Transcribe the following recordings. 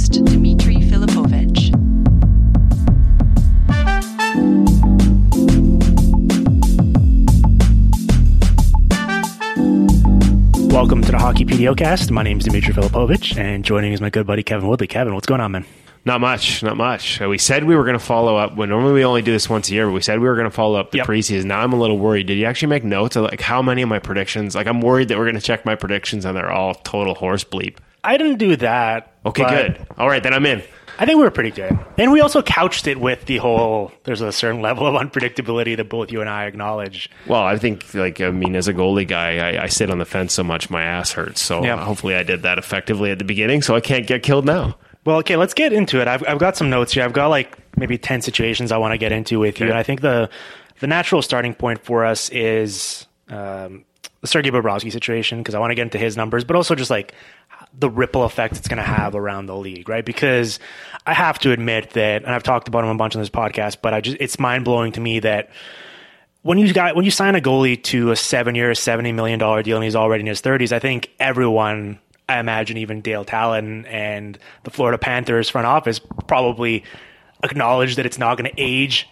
Host, Dimitri Filipovic. Welcome to the Hockey PDOcast. My name is Dimitri Filipovic, and joining is my good buddy Kevin Woodley. Kevin, what's going on, man? Not much, not much. Uh, We said we were going to follow up. When normally we only do this once a year, but we said we were going to follow up the Yep. preseason. Now I'm a little worried. Did you actually make notes of like how many of my predictions? Like I'm worried that we're going to check my predictions and they're all total horse bleep. I didn't do that. Okay, but good. All right, then I'm in. I think we were pretty good. And we also couched it with the whole there's a certain level of unpredictability that both you and I acknowledge. Well, I think like I mean, as a goalie guy, I, I sit on the fence so much my ass hurts. So Yeah. hopefully I did that effectively at the beginning, so I can't get killed now. Well, okay, let's get into it. I've, I've got some notes here. I've got like maybe 10 situations I want to get into with you. And I think the, the natural starting point for us is um, the Sergei Bobrovsky situation because I want to get into his numbers, but also just like the ripple effect it's going to have around the league, right? Because I have to admit that, and I've talked about him a bunch on this podcast, but I just it's mind blowing to me that when you got when you sign a goalie to a seven year, seventy million dollar deal, and he's already in his thirties, I think everyone, I imagine even Dale Tallon and the Florida Panthers front office probably acknowledge that it's not going to age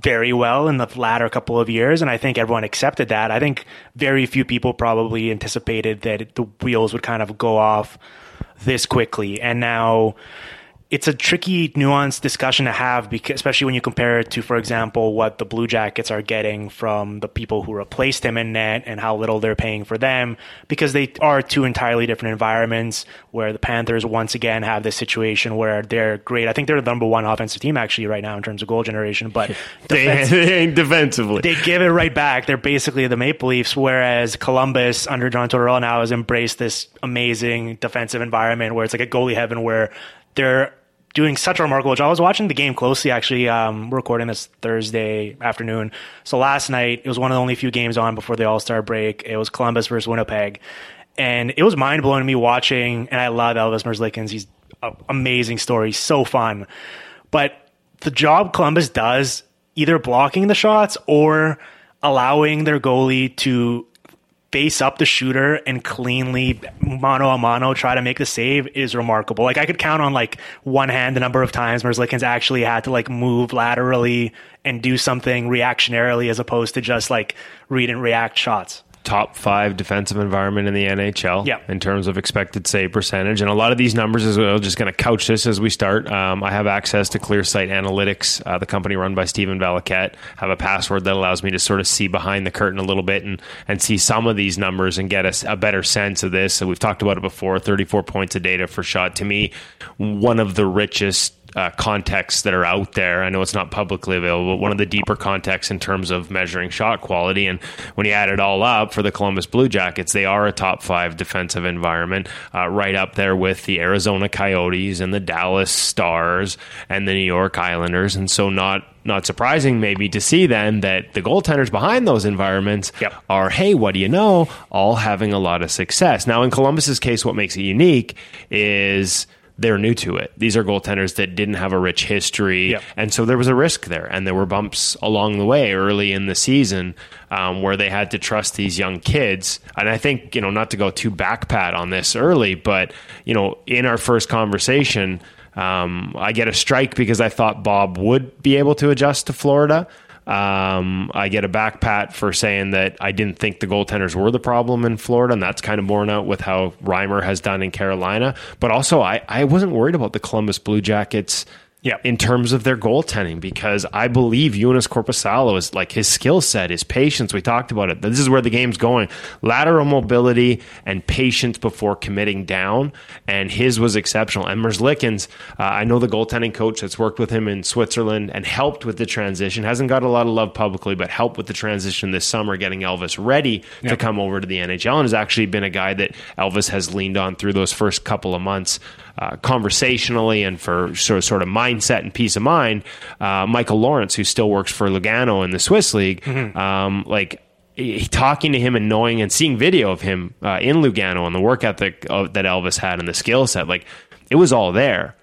very well in the latter couple of years, and I think everyone accepted that. I think very few people probably anticipated that the wheels would kind of go off this quickly, and now it's a tricky, nuanced discussion to have, because, especially when you compare it to, for example, what the Blue Jackets are getting from the people who replaced him in net and how little they're paying for them, because they are two entirely different environments. Where the Panthers once again have this situation where they're great. I think they're the number one offensive team actually right now in terms of goal generation, but They, defense- they ain't defensively. they give it right back. They're basically the Maple Leafs, whereas Columbus under John Tortorella now has embraced this amazing defensive environment where it's like a goalie heaven where they're doing such a remarkable job. I was watching the game closely actually. Um, we're recording this Thursday afternoon. So last night it was one of the only few games on before the All Star break. It was Columbus versus Winnipeg. And it was mind blowing to me watching, and I love Elvis Merzlikins. He's an amazing story, so fun. But the job Columbus does, either blocking the shots or allowing their goalie to face up the shooter and cleanly mano a mano try to make the save is remarkable. Like I could count on like one hand the number of times Merzlikins actually had to like move laterally and do something reactionarily as opposed to just like read and react shots. Top five defensive environment in the NHL Yeah. in terms of expected save percentage. And a lot of these numbers as well, just going to couch this as we start. Um, I have access to ClearSight Analytics, uh, the company run by Stephen Valiquette. have a password that allows me to sort of see behind the curtain a little bit and, and see some of these numbers and get a, a better sense of this. So we've talked about it before 34 points of data for shot. To me, one of the richest uh, contexts that are out there. I know it's not publicly available, but one of the deeper contexts in terms of measuring shot quality. And when you add it all up for the Columbus Blue Jackets, they are a top five defensive environment, uh, right up there with the Arizona Coyotes and the Dallas Stars and the New York Islanders. And so, not not surprising maybe to see then that the goaltenders behind those environments Yep. are, hey, what do you know, all having a lot of success. Now, in Columbus's case, what makes it unique is they're new to it. These are goaltenders that didn't have a rich history, Yep. and so there was a risk there, and there were bumps along the way early in the season um, where they had to trust these young kids. And I think you know not to go too backpat on this early, but you know in our first conversation, um, I get a strike because I thought Bob would be able to adjust to Florida. Um, I get a back pat for saying that I didn't think the goaltenders were the problem in Florida, and that's kind of borne out with how Reimer has done in Carolina. But also, I, I wasn't worried about the Columbus Blue Jackets Yeah. in terms of their goaltending because I believe Joonas Korpisalo is like his skill set, his patience. We talked about it. This is where the game's going. Lateral mobility and patience before committing down. And his was exceptional. And Merzlikins, uh, I know the goaltending coach that's worked with him in Switzerland and helped with the transition. Hasn't got a lot of love publicly, but helped with the transition this summer, getting Elvis ready to come over to the NHL. And has actually been a guy that Elvis has leaned on through those first couple of months uh, conversationally and for sort of, sort of mindset and peace of mind, uh, Michael Lawrence, who still works for Lugano in the Swiss league, um, like he- talking to him and knowing and seeing video of him uh, in Lugano and the work ethic of, that Elvis had and the skill set, like it was all there.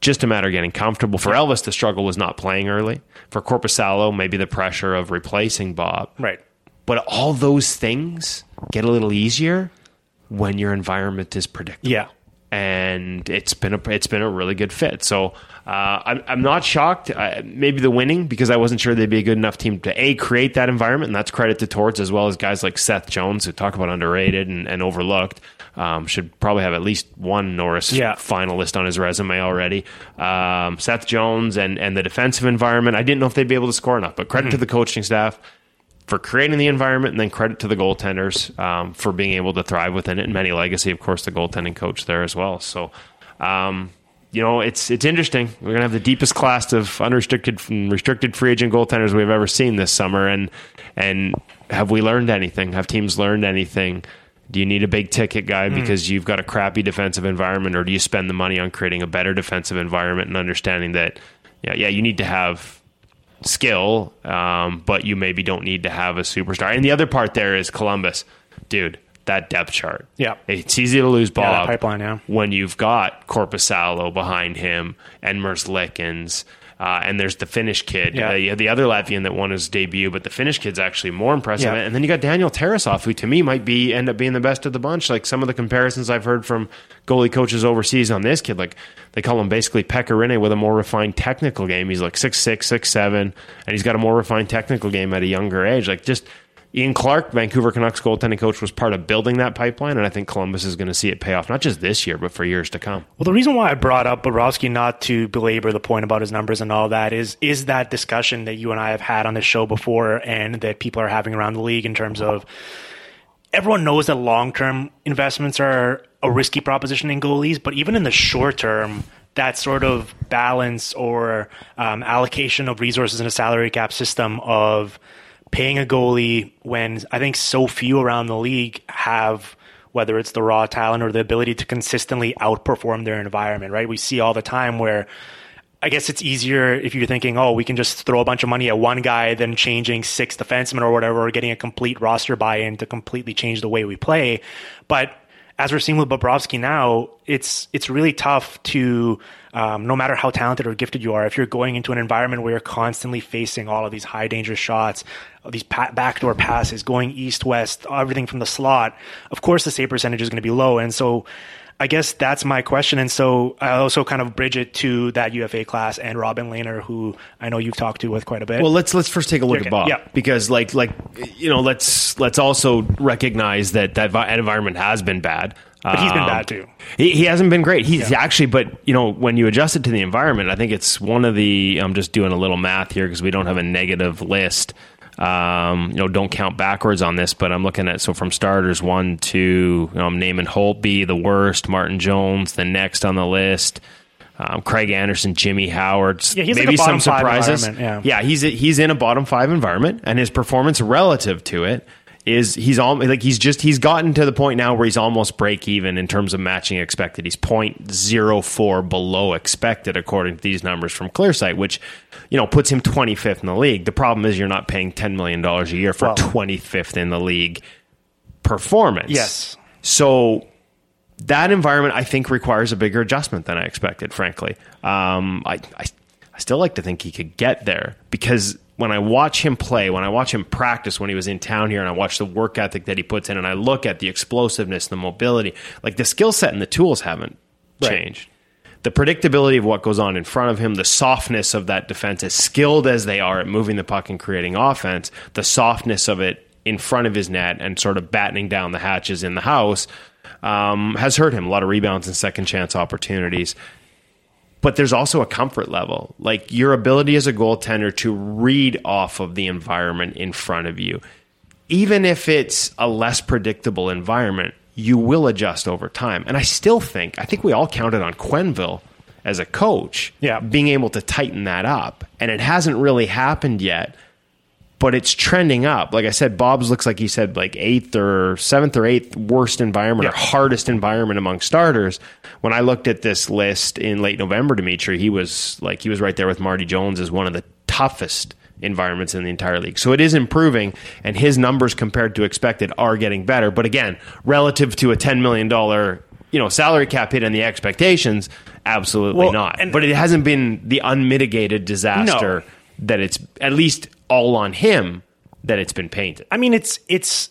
Just a matter of getting comfortable. For Elvis, the struggle was not playing early. For Korpisalo, maybe the pressure of replacing Bob. Right. But all those things get a little easier when your environment is predictable Yeah. And it's been a it's been a really good fit. So uh, I'm I'm not shocked. Uh, maybe the winning because I wasn't sure they'd be a good enough team to a create that environment, and that's credit to Torts as well as guys like Seth Jones who talk about underrated and, and overlooked. Um, should probably have at least one Norris Yeah. finalist on his resume already. Um, Seth Jones and and the defensive environment. I didn't know if they'd be able to score enough, but credit to the coaching staff for creating the environment, and then credit to the goaltenders um, for being able to thrive within it. And Manny Legace, of course, the goaltending coach there as well. So, um, you know, it's it's interesting. We're gonna have the deepest class of unrestricted and restricted free agent goaltenders we've ever seen this summer. And and have we learned anything? Have teams learned anything? Do you need a big ticket guy because you've got a crappy defensive environment, or do you spend the money on creating a better defensive environment and understanding that, yeah, yeah, you need to have skill, um, but you maybe don't need to have a superstar. And the other part there is Columbus, dude. That depth chart. Yeah. it's easy to lose Yeah, Bob pipeline, yeah. when you've got Korpisalo behind him and Merzlikins. Uh, and there's the Finnish kid, Yeah. uh, you the other Latvian that won his debut, but the Finnish kid's actually more impressive. Yeah. And then you got Daniel Tarasov, who to me might be end up being the best of the bunch. Like some of the comparisons I've heard from goalie coaches overseas on this kid, like they call him basically Pekka Rinne with a more refined technical game. He's like six six, six seven, and he's got a more refined technical game at a younger age. Like just Ian Clark, Vancouver Canucks goaltending coach, was part of building that pipeline, and I think Columbus is going to see it pay off not just this year, but for years to come. Well, the reason why I brought up Bobrovsky, not to belabor the point about his numbers and all that, is is that discussion that you and I have had on this show before, and that people are having around the league in terms of everyone knows that long term investments are a risky proposition in goalies, but even in the short term, that sort of balance or um, allocation of resources in a salary cap system of paying a goalie when I think so few around the league have whether it's the raw talent or the ability to consistently outperform their environment, right? We see all the time where I guess it's easier if you're thinking, oh, we can just throw a bunch of money at one guy than changing six defensemen or whatever, or getting a complete roster buy in to completely change the way we play. But as we're seeing with Bobrovsky now, it's it's really tough to, um, no matter how talented or gifted you are, if you're going into an environment where you're constantly facing all of these high danger shots, these pa- backdoor passes, going east west, everything from the slot. Of course, the save percentage is going to be low, and so. I guess that's my question. And so I also kind of bridge it to that UFA class and Robin Lehner, who I know you've talked to with quite a bit. Well, let's let's first take a look Okay, at Bob yeah. because, like, like you know, let's let's also recognize that that vi- environment has been bad. But he's been Um, bad too. He, he hasn't been great. He's actually, but you know, when you adjust it to the environment, I think it's one of the. I'm just doing a little math here because we don't have a negative list. Um, you know, don't count backwards on this, but I'm looking at so from starters one, two. You know, I'm naming Holtby the worst, Martin Jones the next on the list. um, Craig Anderson, Jimmy Howard. Yeah, he's like some five surprises. environment, yeah. yeah, he's he's in a bottom five environment, and his performance relative to it is he's all like he's just he's gotten to the point now where he's almost break even in terms of matching expected. He's 0.04 below expected according to these numbers from Clearsight, which you know puts him 25th in the league. The problem is you're not paying 10 million dollars a year for Well- 25th in the league performance. Yes. So that environment, I think, requires a bigger adjustment than I expected. Frankly, um, I, I I still like to think he could get there because when I watch him play, when I watch him practice when he was in town here, and I watch the work ethic that he puts in, and I look at the explosiveness, the mobility, like the skill set and the tools haven't Right. changed. The predictability of what goes on in front of him, the softness of that defense, as skilled as they are at moving the puck and creating offense, the softness of it in front of his net and sort of battening down the hatches in the house um, has hurt him. A lot of rebounds and second chance opportunities. But there's also a comfort level. Like your ability as a goaltender to read off of the environment in front of you. Even if it's a less predictable environment, you will adjust over time. And I still think, I think we all counted on Quenneville as a coach Yeah. being able to tighten that up. And it hasn't really happened yet but it's trending up. Like I said, Bob's looks like he said like eighth or seventh or eighth worst environment or hardest environment among starters. When I looked at this list in late November, Dimitri, he was like he was right there with Marty Jones as one of the toughest environments in the entire league. So it is improving, and his numbers compared to expected are getting better. But again, relative to a ten million dollar you know salary cap hit and the expectations, absolutely Well, not. and- but it hasn't been the unmitigated disaster that it's at least all on him that it's been painted. I mean, it's it's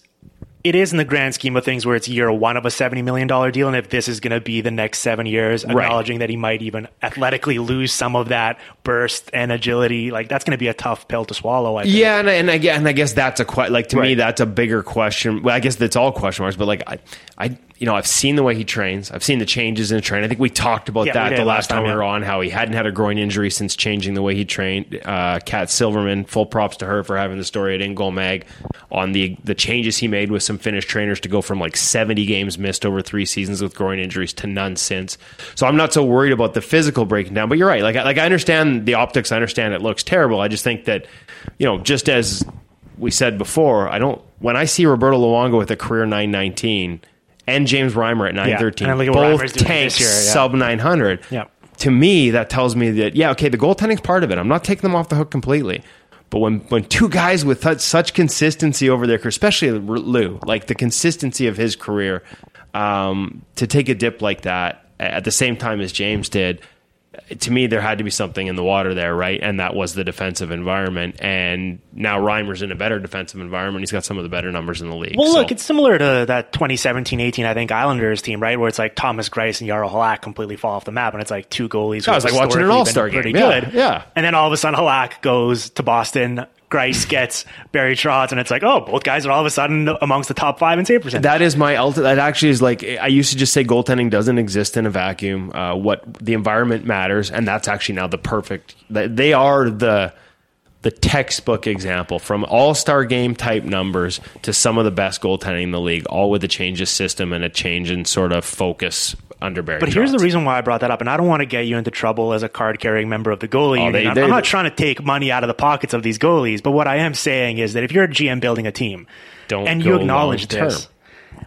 it is in the grand scheme of things where it's year one of a seventy million dollar deal, and if this is going to be the next seven years, acknowledging that he might even athletically lose some of that burst and agility, like that's going to be a tough pill to swallow. I think. Yeah, and, and I guess and I guess that's a que- like to me that's a bigger question. Well, I guess that's all question marks, but like I, I you know I've seen the way he trains. I've seen the changes in the train. I think we talked about Yeah, that the last last time time, we were on. How he hadn't had a groin injury since changing the way he trained. Uh, Kat Silverman, full props to her for having the story at InGoal Mag on the the changes he made with some Finnish trainers to go from like seventy games missed over three seasons with groin injuries to none since. So I'm not so worried about the physical breaking down. But you're right. Like I- like I understand the optics. I understand it looks terrible. I just think that you know just as we said before, I don't. When I see Roberto Luongo with a career 919 and James Reimer at 913, and look at what Reimer's both tanks year, yeah. sub 900. Yeah. To me, that tells me that yeah, okay, the goaltending's part of it. I'm not taking them off the hook completely. But when, when two guys with such, such consistency over their career, especially Lou, like the consistency of his career, um, to take a dip like that at the same time as James did, to me, there had to be something in the water there, right? And that was the defensive environment. And now Reimer's in a better defensive environment. He's got some of the better numbers in the league. Well, So- look, it's similar to that 2017-18, I think, Islanders team, right? Where it's like Thomas Greiss and Jaro Halak completely fall off the map, and it's like two goalies. Yeah, who it's like watching an historically All-Star been pretty game. Yeah, good. yeah. And then all of a sudden, Halak goes to Boston. Greiss gets Barry Trotz, and it's like, oh, both guys are all of a sudden amongst the top five in save percentage. That is my ultimate. That actually is like I used to just say goaltending doesn't exist in a vacuum. Uh, what the environment matters, and that's actually now the perfect. They are the the textbook example from all star game type numbers to some of the best goaltending in the league, all with a change of system and a change in sort of focus under But here's the reason why I brought that up, and I don't want to get you into trouble as a card carrying member of the goalie Oh, union. they- I'm- they- I'm not trying to take money out of the pockets of these goalies, but what I am saying is that if you're a GM building a team, Don't and you acknowledge long-term. this,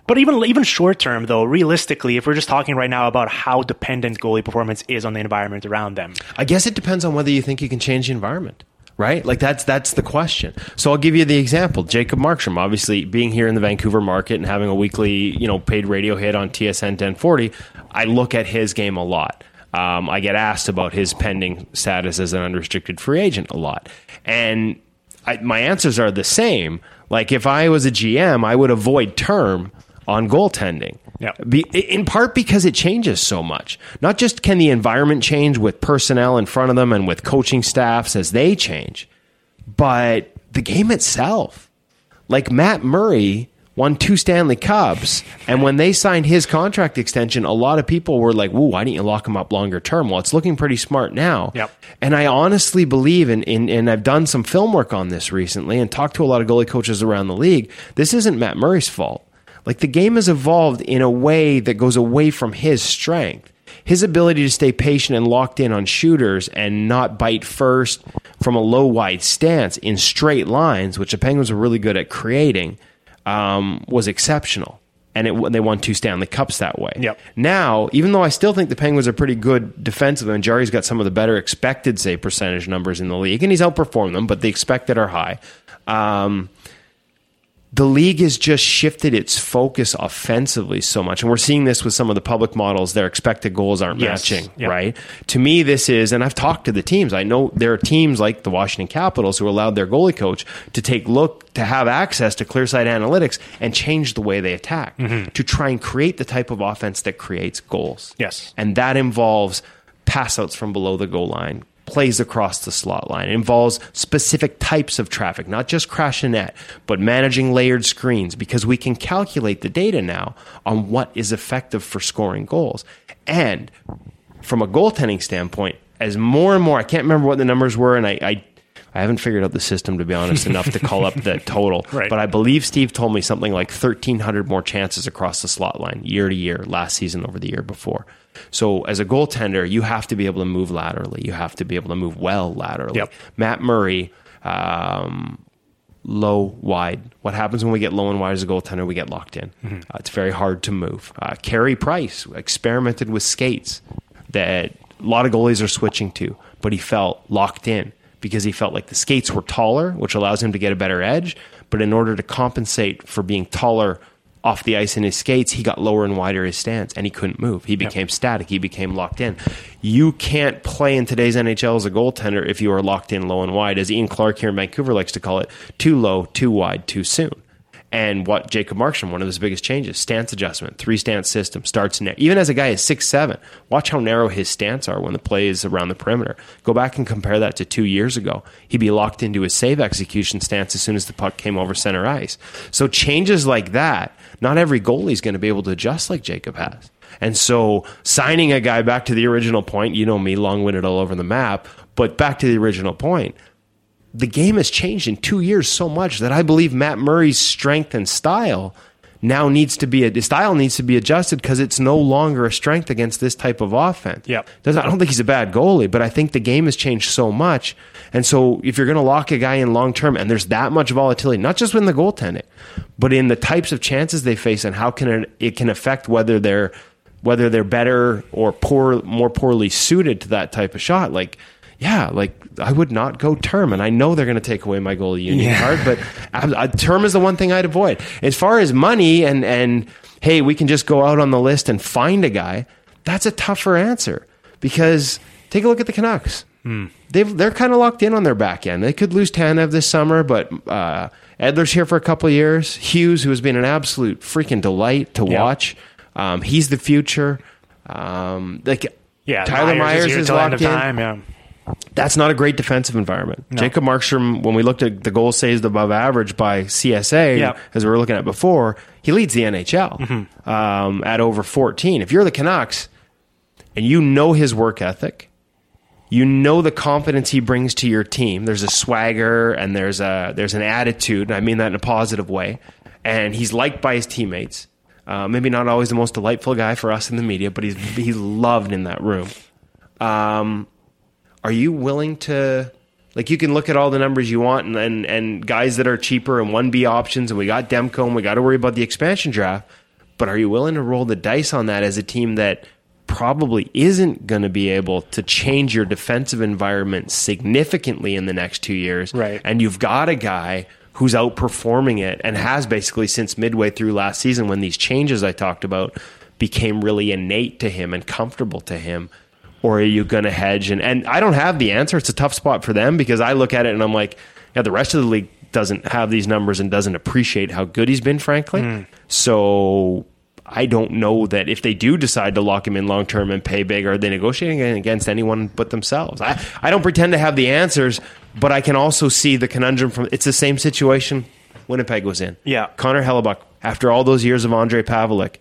but even even short term though, realistically, if we're just talking right now about how dependent goalie performance is on the environment around them, I guess it depends on whether you think you can change the environment. Right? Like that's that's the question. So I'll give you the example. Jacob Markstrom, obviously being here in the Vancouver market and having a weekly, you know, paid radio hit on TSN 1040, I look at his game a lot. Um, I get asked about his pending status as an unrestricted free agent a lot. And I, my answers are the same. Like if I was a GM, I would avoid term on goaltending. Yeah. Be, in part because it changes so much. Not just can the environment change with personnel in front of them and with coaching staffs as they change, but the game itself. Like Matt Murray won two Stanley Cups, and when they signed his contract extension, a lot of people were like, "Whoa, why didn't you lock him up longer term?" Well, it's looking pretty smart now. Yep. And I honestly believe, in, in, and I've done some film work on this recently and talked to a lot of goalie coaches around the league. This isn't Matt Murray's fault. Like the game has evolved in a way that goes away from his strength. his ability to stay patient and locked in on shooters and not bite first from a low wide stance in straight lines, which the Penguins were really good at creating, um, was exceptional. And it, they won two Stanley Cups that way. Yep. Now, even though I still think the Penguins are pretty good defensively, and Jarry's got some of the better expected save percentage numbers in the league, and he's outperformed them, but the expected are high. Um, the league has just shifted its focus offensively so much. And we're seeing this with some of the public models. Their expected goals aren't Yes. matching, Yep. right? To me, this is, and I've talked to the teams. I know there are teams like the Washington Capitals who allowed their goalie coach to take look, to have access to ClearSight Analytics and change the way they attack mm-hmm. to try and create the type of offense that creates goals. Yes. And that involves pass outs from below the goal line, plays across the slot line. It involves specific types of traffic, not just crash and net, but managing layered screens because we can calculate the data now on what is effective for scoring goals. And from a goaltending standpoint, as more and more, I can't remember what the numbers were, and I, I I haven't figured out the system to be honest enough to call up the total. Right. But I believe Steve told me something like 1,300 more chances across the slot line year to year, last season over the year before. So as a goaltender, you have to be able to move laterally. You have to be able to move well laterally. Yep. Matt Murray, um, low, wide. What happens when we get low and wide as a goaltender? We get locked in. Uh, it's very hard to move. Uh, Carey Price experimented with skates that a lot of goalies are switching to, but he felt locked in because he felt like the skates were taller, which allows him to get a better edge. But in order to compensate for being taller off the ice in his skates, he got lower and wider his stance and he couldn't move. He became static. He became locked in. You can't play in today's NHL as a goaltender if you are locked in low and wide, as Ian Clark here in Vancouver likes to call it, too low, too wide, too soon. And what Jacob Markstrom, one of his biggest changes, stance adjustment, three stance system, starts narrow. Even as a guy is six seven, watch how narrow his stance are when the play is around the perimeter. Go back and compare that to two years ago. He'd be locked into his save execution stance as soon as the puck came over center ice. So changes like that, not every goalie is going to be able to adjust like Jacob has. And so signing a guy back to the original point, you know me, long winded all over the map, but back to the original point the game has changed in two years so much that I believe Matt Murray's strength and style now needs to be a style needs to be adjusted because it's no longer a strength against this type of offense. Doesn't- I don't think he's a bad goalie, but I think the game has changed so much. And so if you're going to lock a guy in long term and there's that much volatility, not just in the goaltending, but in the types of chances they face and how can it, it can affect whether they're whether they're better or poor more poorly suited to that type of shot, like yeah, like I would not go term, and I know they're going to take away my goalie union card, but I, I- term is the one thing I'd avoid. As far as money and and hey, we can just go out on the list and find a guy. That's a tougher answer because take a look at the Canucks. They've they're kind of locked in on their back end. They could lose Tanev this summer, but uh, Edler's here for a couple of years. Hughes, who has been an absolute freaking delight to Yeah. watch, um, he's the future. Um, like Yeah, Tyler Myers is end locked in time. Yeah, that's not a great defensive environment. Jacob Markstrom, when we looked at the goal saved above average by CSA, Yep. as we were looking at before, he leads the NHL um, at over 14. If you're the Canucks and you know his work ethic, you know the confidence he brings to your team. There's a swagger and there's a there's an attitude. and I mean that in a positive way. And he's liked by his teammates. Uh, maybe not always the most delightful guy for us in the media, but he's he's loved in that room. Um, are you willing to like you can look at all the numbers you want and, and and guys that are cheaper and one B options and we got Demko and we got to worry about the expansion draft, but are you willing to roll the dice on that as a team that probably isn't going to be able to change your defensive environment significantly in the next 2 years Right. and you've got a guy who's outperforming it and has basically since midway through last season when these changes I talked about became really innate to him and comfortable to him or are you going to hedge and and I don't have the answer it's a tough spot for them because I look at it and I'm like yeah the rest of the league doesn't have these numbers and doesn't appreciate how good he's been frankly hmm. so I don't know that if they do decide to lock him in long term and pay big, are they negotiating against anyone but themselves? I, I don't pretend to have the answers, but I can also see the conundrum from it's the same situation Winnipeg was in. Yeah. Connor Hellebuyck, after all those years of Ondrej Pavelec,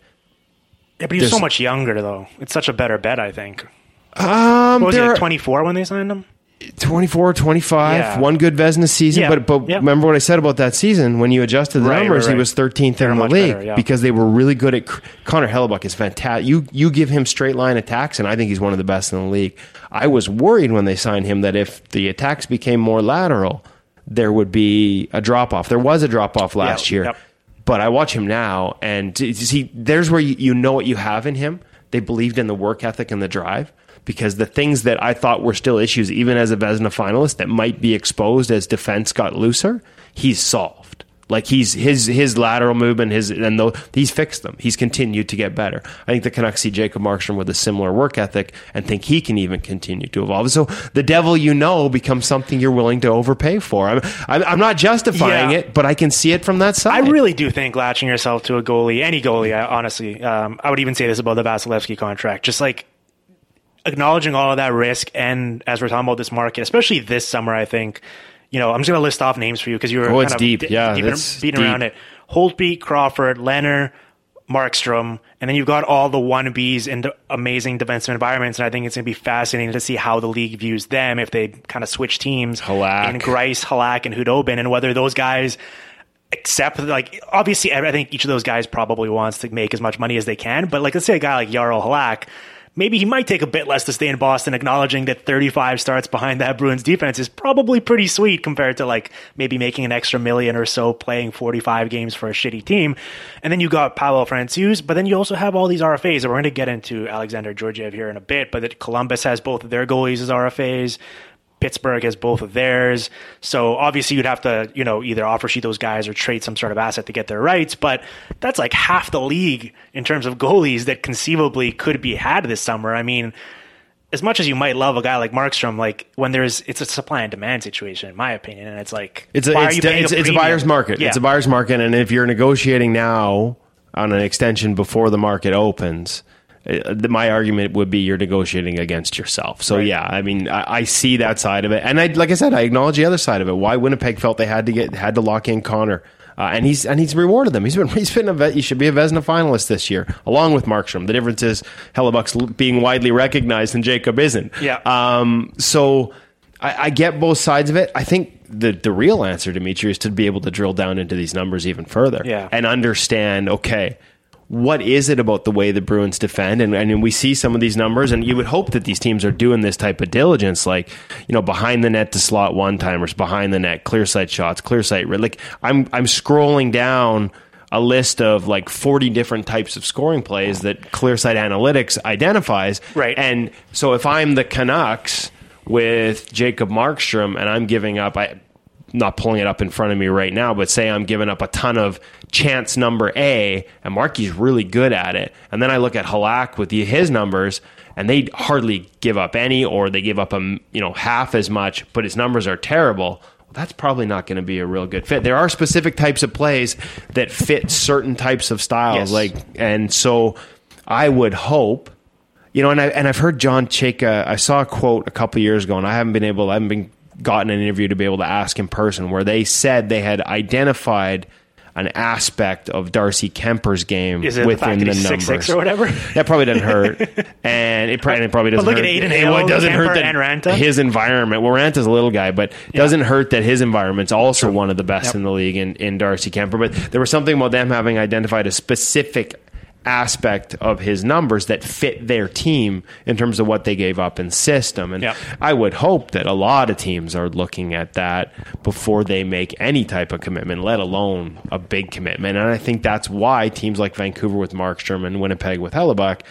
yeah, but he's so much younger though. It's such a better bet, I think. Um, What was he there like twenty four when they signed him? 24, 25, Yeah. one good Vezina season. Yeah. But but Yeah. remember what I said about that season when you adjusted the Right, numbers, right, he was 13th They're in the league better, because they were really good at. Connor Hellebuyck is fantastic. You you give him straight line attacks, and I think he's one of the best in the league. I was worried when they signed him that if the attacks became more lateral, there would be a drop off. There was a drop off last year. yep. But I watch him now, and see, there's where you, you know what you have in him. They believed in the work ethic and the drive because the things that I thought were still issues, even as a Vezina finalist, that might be exposed as defense got looser, he's solved. Like he's his his lateral movement, his and though he's fixed them. He's continued to get better. I think the Canucks see Jacob Markstrom with a similar work ethic and think he can even continue to evolve. So the devil you know becomes something you're willing to overpay for. I'm I'm, I'm not justifying Yeah. it, but I can see it from that side. I really do think latching yourself to a goalie, any goalie, I, honestly, um, I would even say this about the Vasilevskiy contract, just like acknowledging all of that risk. And as we're talking about this market, especially this summer, I think, you know, I'm just going to list off names for you because you were Oh, it's kind of deep. di- Yeah, beating, it's beating deep. around it. Holtby, Crawford, Lehner, Markstrom, and then you've got all the one Bs in the amazing defensive environments. And I think it's going to be fascinating to see how the league views them if they kind of switch teams Halak. in Greiss, Halak, and Khudobin, and whether those guys accept like obviously I think each of those guys probably wants to make as much money as they can, but like let's say a guy like Jaro Halak, maybe he might take a bit less to stay in Boston, acknowledging that 35 starts behind that Bruins defense is probably pretty sweet compared to like maybe making an extra million or so playing 45 games for a shitty team. And then you got Pavel Francouz, but then you also have all these RFAs, and we're going to get into Alexander Georgiev here in a bit, but that Columbus has both of their goalies as RFAs. Pittsburgh has both of theirs. So obviously you'd have to, you know, either offer sheet those guys or trade some sort of asset to get their rights. But that's like half the league in terms of goalies that conceivably could be had this summer. I mean, as much as you might love a guy like Markstrom, like when there's it's a supply and demand situation, in my opinion, and it's like It's a, it's, paying it's, it's a buyer's market. Yeah. It's a buyer's market, and if you're negotiating now on an extension before the market opens, uh, the- my argument would be you're negotiating against yourself. So yeah, I mean, I, I see that side of it, and I, like I said, I acknowledge the other side of it. Why Winnipeg felt they had to get had to lock in Connor. Uh, and he's and he's rewarded them. He's been he's been a vet, he should be a Vezina finalist this year, along with Markstrom. The difference is Hellebuyck's being widely recognized and Jacob isn't. Yeah. Um, so I, I get both sides of it. I think the the real answer, Dimitri, is to be able to drill down into these numbers even further Yeah. and understand. Okay, what is it about the way the Bruins defend? And and we see some of these numbers, and you would hope that these teams are doing this type of diligence, like you know, behind the net to slot one timers, behind the net, clear sight shots, clear sight. Like I'm I'm scrolling down a list of like 40 different types of scoring plays that ClearSight Analytics identifies. Right. And so if I'm the Canucks with Jacob Markstrom and I'm giving up, I not pulling it up in front of me right now, but say I'm giving up a ton of chance number A and Marky's really good at it. And then I look at Halak with the, his numbers and they hardly give up any or they give up a, you know, half as much, but his numbers are terrible Well, that's probably not going to be a real good fit. There are specific types of plays that fit certain types of styles, Yes. like, and so I would hope, you know, and I and I've heard John Chayka. I saw a quote a couple years ago, and I haven't been able, I haven't been gotten an interview to be able to ask in person, where they said they had identified an aspect of Darcy Kuemper's game the within the he's numbers 6'6" or whatever? That probably doesn't hurt, and it, probably- and it probably doesn't. Hurt. Look at hurt. Aiden It- Hale, it doesn't hurt that and Raanta. his environment. Well, Raanta's a little guy, but doesn't hurt that his environment's also one of the best Yep. in the league in, in Darcy Kemper. But there was something about them having identified a specific aspect of his numbers that fit their team in terms of what they gave up in system. And Yep. I would hope that a lot of teams are looking at that before they make any type of commitment, let alone a big commitment. And I think that's why teams like Vancouver with Markstrom and Winnipeg with Hellebuyck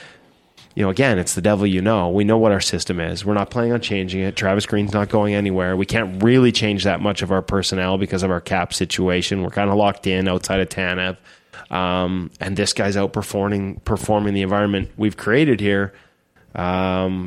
you know, again, it's the devil you know. We know what our system is. We're not planning on changing it. Travis Green's not going anywhere. We can't really change that much of our personnel because of our cap situation. We're kind of locked in outside of Tanev. Um, and this guy's outperforming performing the environment we've created here.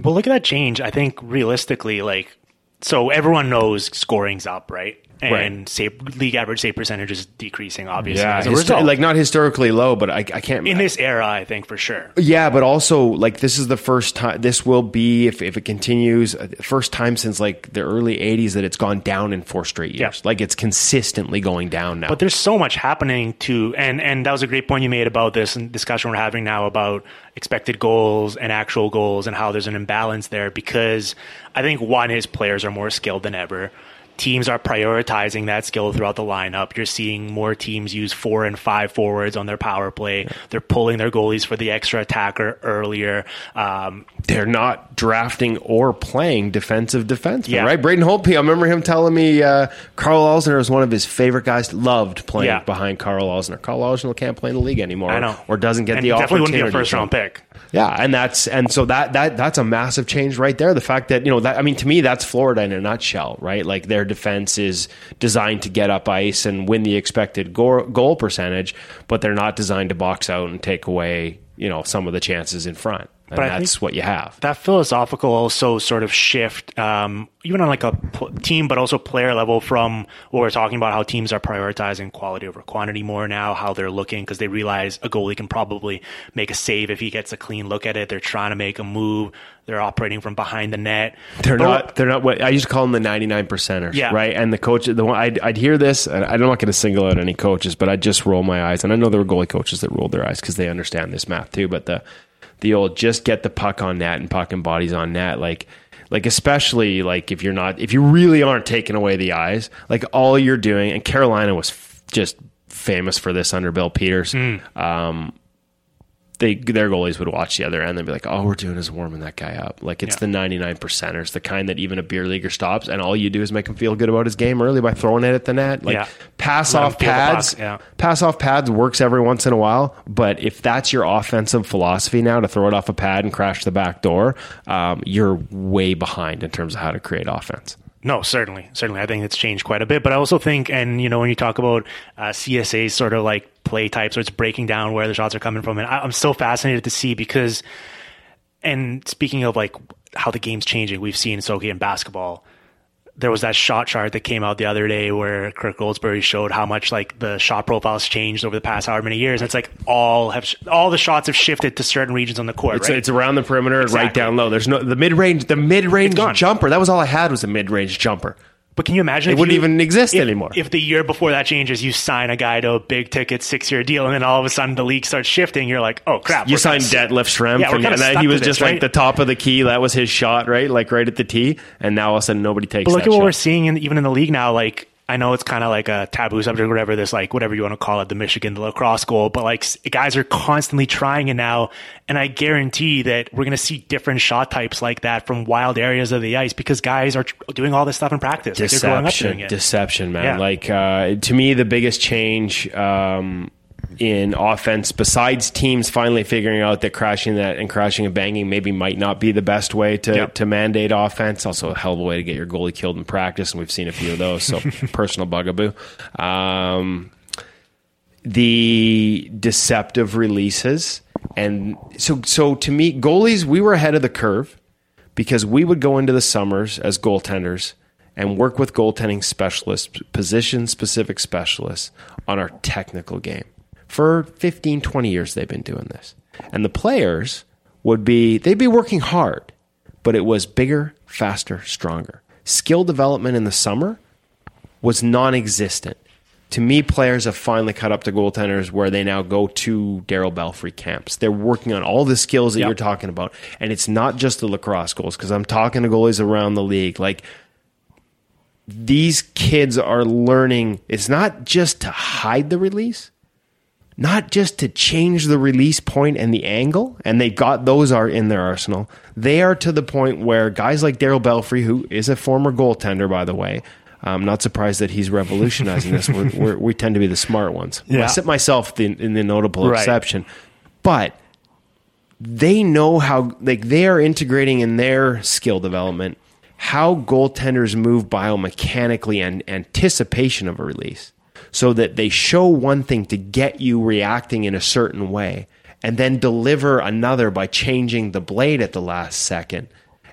But look at that change. I think realistically, like, so everyone knows scoring's up, right? And Right. save, league average save percentage is decreasing. Obviously, Yeah, histo- like not historically low, but I, I can't. in this era, I think for sure. Yeah, but also like this is the first time. This will be if if it continues, uh, first time since like the early '80s that it's gone down in four straight years. Yeah. Like it's consistently going down now. But there's so much happening to, and and that was a great point you made about this and discussion we're having now about expected goals and actual goals and how there's an imbalance there because I think one is players are more skilled than ever. Teams are prioritizing that skill throughout the lineup. You're seeing more teams use four and five forwards on their power play. They're pulling their goalies for the extra attacker earlier. Um, they're not drafting or playing defensive defensemen, Yeah. right? Braden Holtby, I remember him telling me uh, Karl Alzner was one of his favorite guys. Loved playing Yeah. behind Karl Alzner. Karl Alzner can't play in the league anymore, I know, or doesn't get and the definitely opportunity. wouldn't be a first round pick. Yeah, and that's and so that that that's a massive change right there. The fact that you know that I mean to me that's Florida in a nutshell, right? Like their defense is designed to get up ice and win the expected goal, goal percentage, but they're not designed to box out and take away you know some of the chances in front. And But that's what you have. that philosophical also sort of shift um, even on like a pl- team but also player level from what we're talking about how teams are prioritizing quality over quantity more now how they're looking because they realize a goalie can probably make a save if he gets a clean look at it they're trying to make a move they're operating from behind the net They're But- not. They're not. What I used to call them the ninety nine percenters. Yeah. Right. And the coach, the one I'd, I'd hear this, and I'm not going to single out any coaches, but I'd just roll my eyes. And I know there were goalie coaches that rolled their eyes because they understand this math too. But the the old just get the puck on net and puck and bodies on net, like like especially like if you're not if you really aren't taking away the eyes, like all you're doing. And Carolina was f- just famous for this under Bill Peters. Um, they their goalies would watch the other end and be like, "All we're doing is warming that guy up." Like it's Yeah. the ninety nine percenters, the kind that even a beer leaguer stops, and all you do is make him feel good about his game early by throwing it at the net. Like Yeah. pass Let off feel the puck, pads, yeah. pass off pads works every once in a while, but if that's your offensive philosophy now to throw it off a pad and crash the back door, um, you're way behind in terms of how to create offense. No, certainly, certainly. I think it's changed quite a bit. But I also think, and you know, when you talk about uh, CSA sort of like play types, or it's breaking down where the shots are coming from, and I, I'm so fascinated to see because, and speaking of like how the game's changing, we've seen so in basketball. There was that shot chart that came out the other day where Kirk Goldsberry showed how much like the shot profiles changed over the past however many years. And It's like all have all the shots have shifted to certain regions on the court. It's, right? it's around the perimeter, right down low. There's no the mid range. The mid range jumper. That was all I had was a mid range jumper. But can you imagine? It wouldn't you- even exist if- anymore. If the year before that changes, you sign a guy to a big ticket six year deal, and then all of a sudden the league starts shifting, you're like, oh crap! You signed kinda- Detlef Schrempf, Yeah, and, and then he was this, just like right? the top of the key. That was his shot, right? Like right at the tee. And now all of a sudden nobody takes. But look at what shot. we're seeing, in, even in the league now. Like I know it's kind of like a taboo subject, whatever. This like whatever you want to call it, the Michigan the lacrosse goal. But like guys are constantly trying it now, and I guarantee that we're going to see different shot types like that from wild areas of the ice because guys are doing all this stuff in practice. Like, they're growing up doing deception, it. deception, man. Yeah. Like uh, to me, the biggest change um, in offense, besides teams finally figuring out that crashing that and crashing and banging maybe might not be the best way to Yep. to mandate offense. Also, a hell of a way to get your goalie killed in practice, and we've seen a few of those. So personal bugaboo. Um, the deceptive releases. And so, so to me, goalies, we were ahead of the curve because we would go into the summers as goaltenders and work with goaltending specialists, position specific specialists on our technical game. For 15, 20 years, they've been doing this. And the players would be, they'd be working hard, but it was bigger, faster, stronger. Skill development in the summer was non existent. To me, players have finally caught up to goaltenders where they now go to Darryl Belfry camps. They're working on all the skills that Yep. you're talking about. And it's not just the lacrosse goals, because I'm talking to goalies around the league. Like, these kids are learning, it's not just to hide the release, not just to change the release point and the angle, and they got those are in their arsenal. They are to the point where guys like Darryl Belfry, who is a former goaltender, by the way, I'm not surprised that he's revolutionizing this. We're, we're, we tend to be the smart ones. Yeah. I sit myself in, in the notable Right. exception, but they know how like they are integrating in their skill development how goaltenders move biomechanically and anticipation of a release so that they show one thing to get you reacting in a certain way and then deliver another by changing the blade at the last second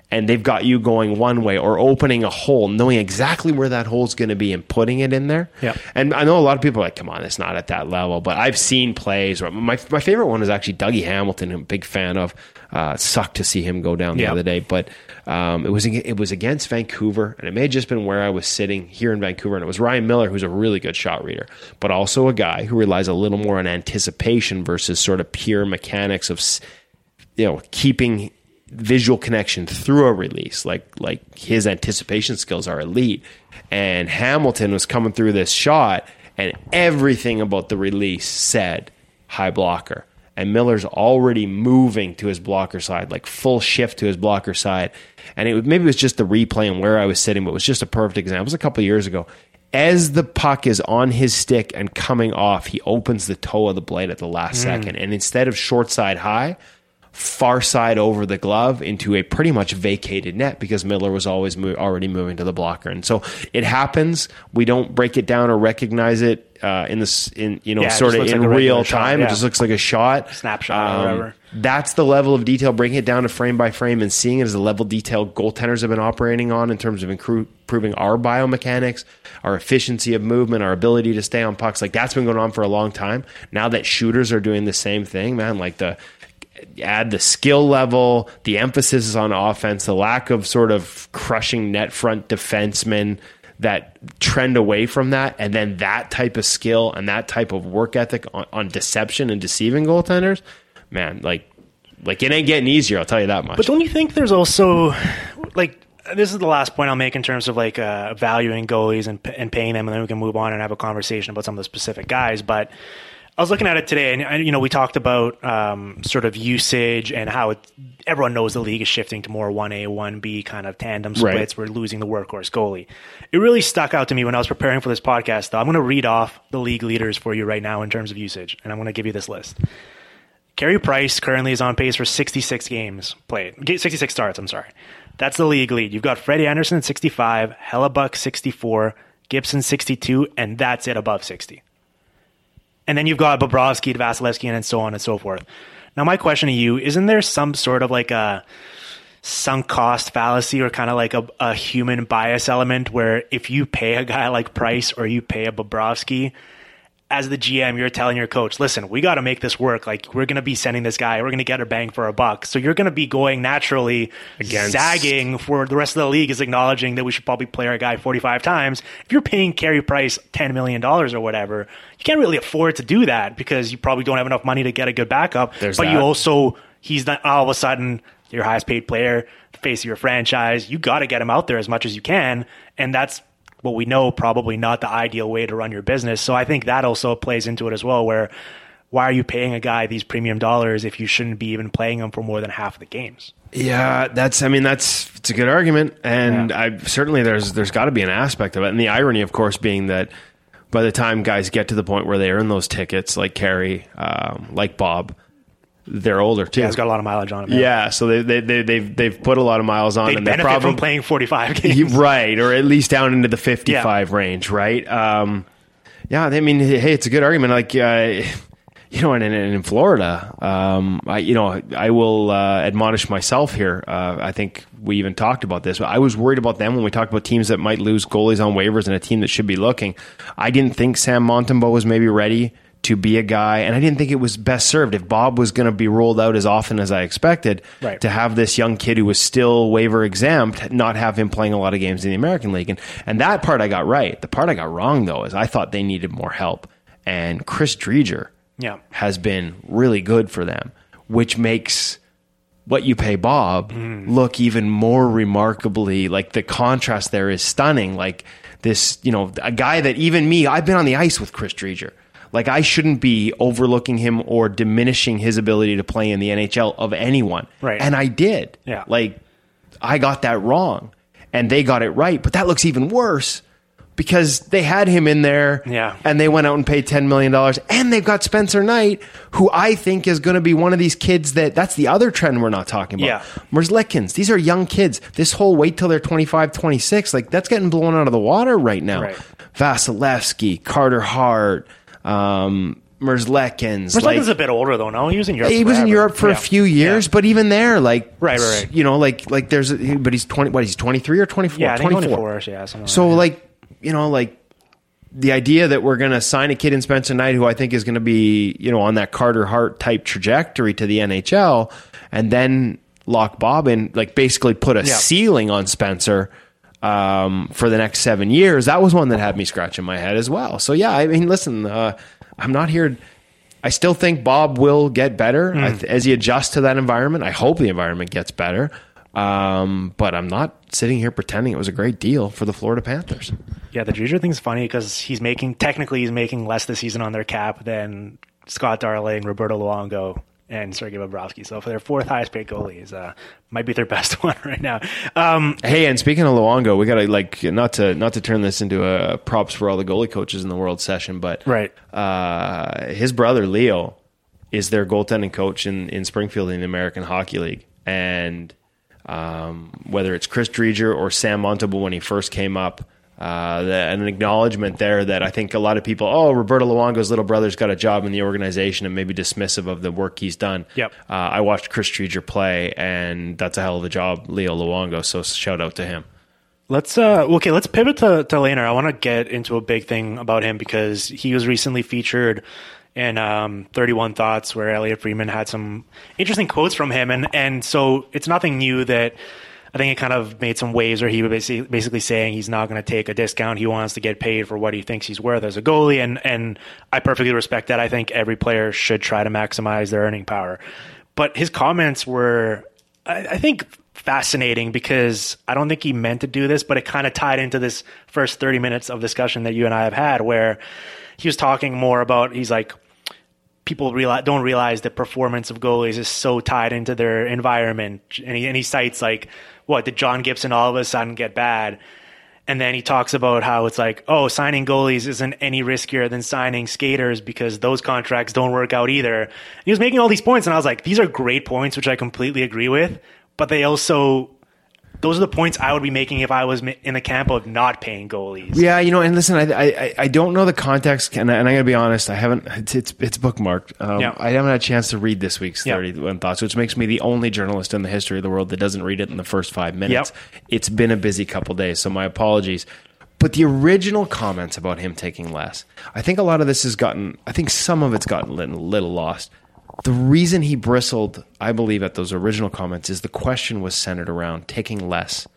and they've got you going one way or opening a hole, knowing exactly where that hole's going to be and putting it in there. Yeah. And I know a lot of people are like, come on, it's not at that level. But I've seen plays. Where my my favorite one is actually Dougie Hamilton. I'm a big fan of. Uh, sucked to see him go down the Yeah. other day, but um, it was it was against Vancouver, and it may have just been where I was sitting here in Vancouver, and it was Ryan Miller, who's a really good shot reader, but also a guy who relies a little more on anticipation versus sort of pure mechanics of you know keeping visual connection through a release like like his anticipation skills are elite. And Hamilton was coming through this shot and everything about the release said high blocker. And Miller's already moving to his blocker side like full shift to his blocker side and it maybe it was just the replay and where I was sitting but it was just a perfect example. It was a couple years ago. As the puck is on his stick and coming off he opens the toe of the blade at the last hmm. second. And instead of short side high far side over the glove into a pretty much vacated net because Miller was always mo- already moving to the blocker, and so it happens. We don't break it down or recognize it uh, in this in you know Yeah, sort of in like real shot, time. It just looks like a shot, Um, Snapshot or whatever. That's the level of detail. Bringing it down to frame by frame and seeing it as the level of detail goaltenders have been operating on in terms of improving our biomechanics, our efficiency of movement, our ability to stay on pucks. Like that's been going on for a long time. Now that shooters are doing the same thing, man, like the add the skill level, the emphasis is on offense, the lack of sort of crushing net front defensemen that trend away from that, and then that type of skill and that type of work ethic on, on deception and deceiving goaltenders, man, like like it ain't getting easier. I'll tell you that much. But don't you think there's also like this is the last point I'll make in terms of like uh, valuing goalies and and paying them, and then we can move on and have a conversation about some of the specific guys. But I was looking at it today, and you know we talked about um, sort of usage and how it, everyone knows the league is shifting to more one A one B kind of tandem Right. splits. We're losing the workhorse goalie. It really stuck out to me when I was preparing for this podcast. Though I'm going to read off the league leaders for you right now in terms of usage, and I'm going to give you this list. Carey Price currently is on pace for 66 games played. 66 starts, I'm sorry. That's the league lead. You've got Freddie Andersen at 65, Hellebuyck 64, Gibson 62, and that's it above 60. And then you've got Bobrovsky, Vasilevskiy, and so on and so forth. Now, my question to you isn't there some sort of like a sunk cost fallacy or kind of like a, a human bias element where if you pay a guy like Price or you pay a Bobrovsky, as the GM, you're telling your coach, listen, we got to make this work. Like, we're going to be sending this guy, we're going to get a bang for our buck. So you're going to be going naturally Against- zagging for the rest of the league is acknowledging that we should probably play our guy 45 times. If you're paying Carey Price $10 million or whatever, you can't really afford to do that because you probably don't have enough money to get a good backup. There's but that. you also, he's not all of a sudden your highest paid player, the face of your franchise. You got to get him out there as much as you can. And that's what we know probably not the ideal way to run your business. So I think that also plays into it as well, where why are you paying a guy these premium dollars if you shouldn't be even playing him for more than half of the games? Yeah, that's. I mean, that's it's a good argument, and Yeah. I certainly there's there's got to be an aspect of it, and the irony, of course, being that by the time guys get to the point where they earn those tickets, like Carey, um, like Bob, they're older too. Yeah, he's got a lot of mileage on him. yeah, so they they they they've they've put a lot of miles on, They and they're benefit probably from playing 45 games. You- right, or at least down into the 55 range, right? Um, yeah, I mean, hey, it's a good argument. Like, uh, you know, and in, in Florida, um, I, you know, I will uh, admonish myself here. Uh, I think we even talked about this, but I was worried about them when we talked about teams that might lose goalies on waivers and a team that should be looking. I didn't think Sam Montembeault was maybe ready to be a guy, and I didn't think it was best served if Bob was going to be rolled out as often as I expected Right. to have this young kid who was still waiver exempt not have him playing a lot of games in the American League. And, and that part I got right. The part I got wrong, though, is I thought they needed more help. And Chris Driedger Yeah. has been really good for them, which makes what you pay Bob mm. look even more remarkably like the contrast there is stunning. Like this, you know, a guy that even me, I've been on the ice with Chris Driedger. Like I shouldn't be overlooking him or diminishing his ability to play in the NHL of anyone. Right. And I did. Yeah. Like I got that wrong and they got it right. But that looks even worse because they had him in there Yeah. and they went out and paid $10 million. And they've got Spencer Knight, who I think is going to be one of these kids that that's the other trend we're not talking about. Yeah. Merzlikins, these are young kids. This whole wait till they're 25, 26, like that's getting blown out of the water right now. Right. Vasilevskiy, Carter Hart, um, Merzlikins. Merzlikins like, is a bit older though. No, he was in Europe. he was in. Europe for Yeah. a few years, Yeah. but even there, like, Right, right, right. You know, like, like there's, but he's twenty. What? He's twenty three or twenty four? Yeah, think 24. Yeah, So, like like, you know, like the idea that we're going to sign a kid in Spencer Knight who I think is going to be, you know, on that Carter Hart type trajectory to the NHL, and then lock Bob in, like, basically put a Yeah. ceiling on Spencer. Um, for the next seven years, that was one that had me scratching my head as well. So yeah, I mean, listen, uh, I'm not here. I still think Bob will get better th- as he adjusts to that environment. I hope the environment gets better. Um, but I'm not sitting here pretending it was a great deal for the Florida Panthers. Yeah, the Juju thing's funny because he's making technically he's making less this season on their cap than Scott Darling, Roberto Luongo, and Sergei Bobrovsky. So for their fourth highest paid goalies, uh, might be their best one right now. Um, Hey, and speaking of Luongo, we got to like not to not to turn this into a props for all the goalie coaches in the world session, but Right. uh, his brother Leo is their goaltending coach in in Springfield in the American Hockey League, and um, whether it's Chris Driedger or Sam Montalban when he first came up. Uh, the, an acknowledgement there that I think a lot of people, oh, Roberto Luongo's little brother's got a job in the organization and maybe dismissive of the work he's done. Yep. Uh, I watched Chris Driedger play, and that's a hell of a job, Leo Luongo. So shout out to him. Let's uh okay, let's pivot to to Lehner. I want to get into a big thing about him because he was recently featured in um 31 Thoughts where Elliotte Friedman had some interesting quotes from him and and so it's nothing new that I think it kind of made some waves where he was basically, basically saying he's not going to take a discount. He wants to get paid for what he thinks he's worth as a goalie, and and I perfectly respect that. I think every player should try to maximize their earning power. But his comments were, I, I think, fascinating because I don't think he meant to do this, but it kind of tied into this first 30 minutes of discussion that you and I have had where he was talking more about, he's like, people realize, don't realize the performance of goalies is so tied into their environment. And he, and he cites like, what, did John Gibson all of a sudden get bad? And then he talks about how it's like, oh, signing goalies isn't any riskier than signing skaters because those contracts don't work out either. And he was making all these points, and I was like, these are great points, which I completely agree with. But they also, those are the points I would be making if I was in the camp of not paying goalies. Yeah, you know, and listen, I I, I don't know the context, and, I, going to be honest, I haven't. It's it's, it's bookmarked. Um, Yeah. I haven't had a chance to read this week's Yeah. 31 thoughts, which makes me the only journalist in the history of the world that doesn't read it in the first five minutes. Yep. It's been a busy couple days, so my apologies. But the original comments about him taking less, I think a lot of this has gotten. I think some of it's gotten a little lost. The reason he bristled, I believe, at those original comments is the question was centered around taking less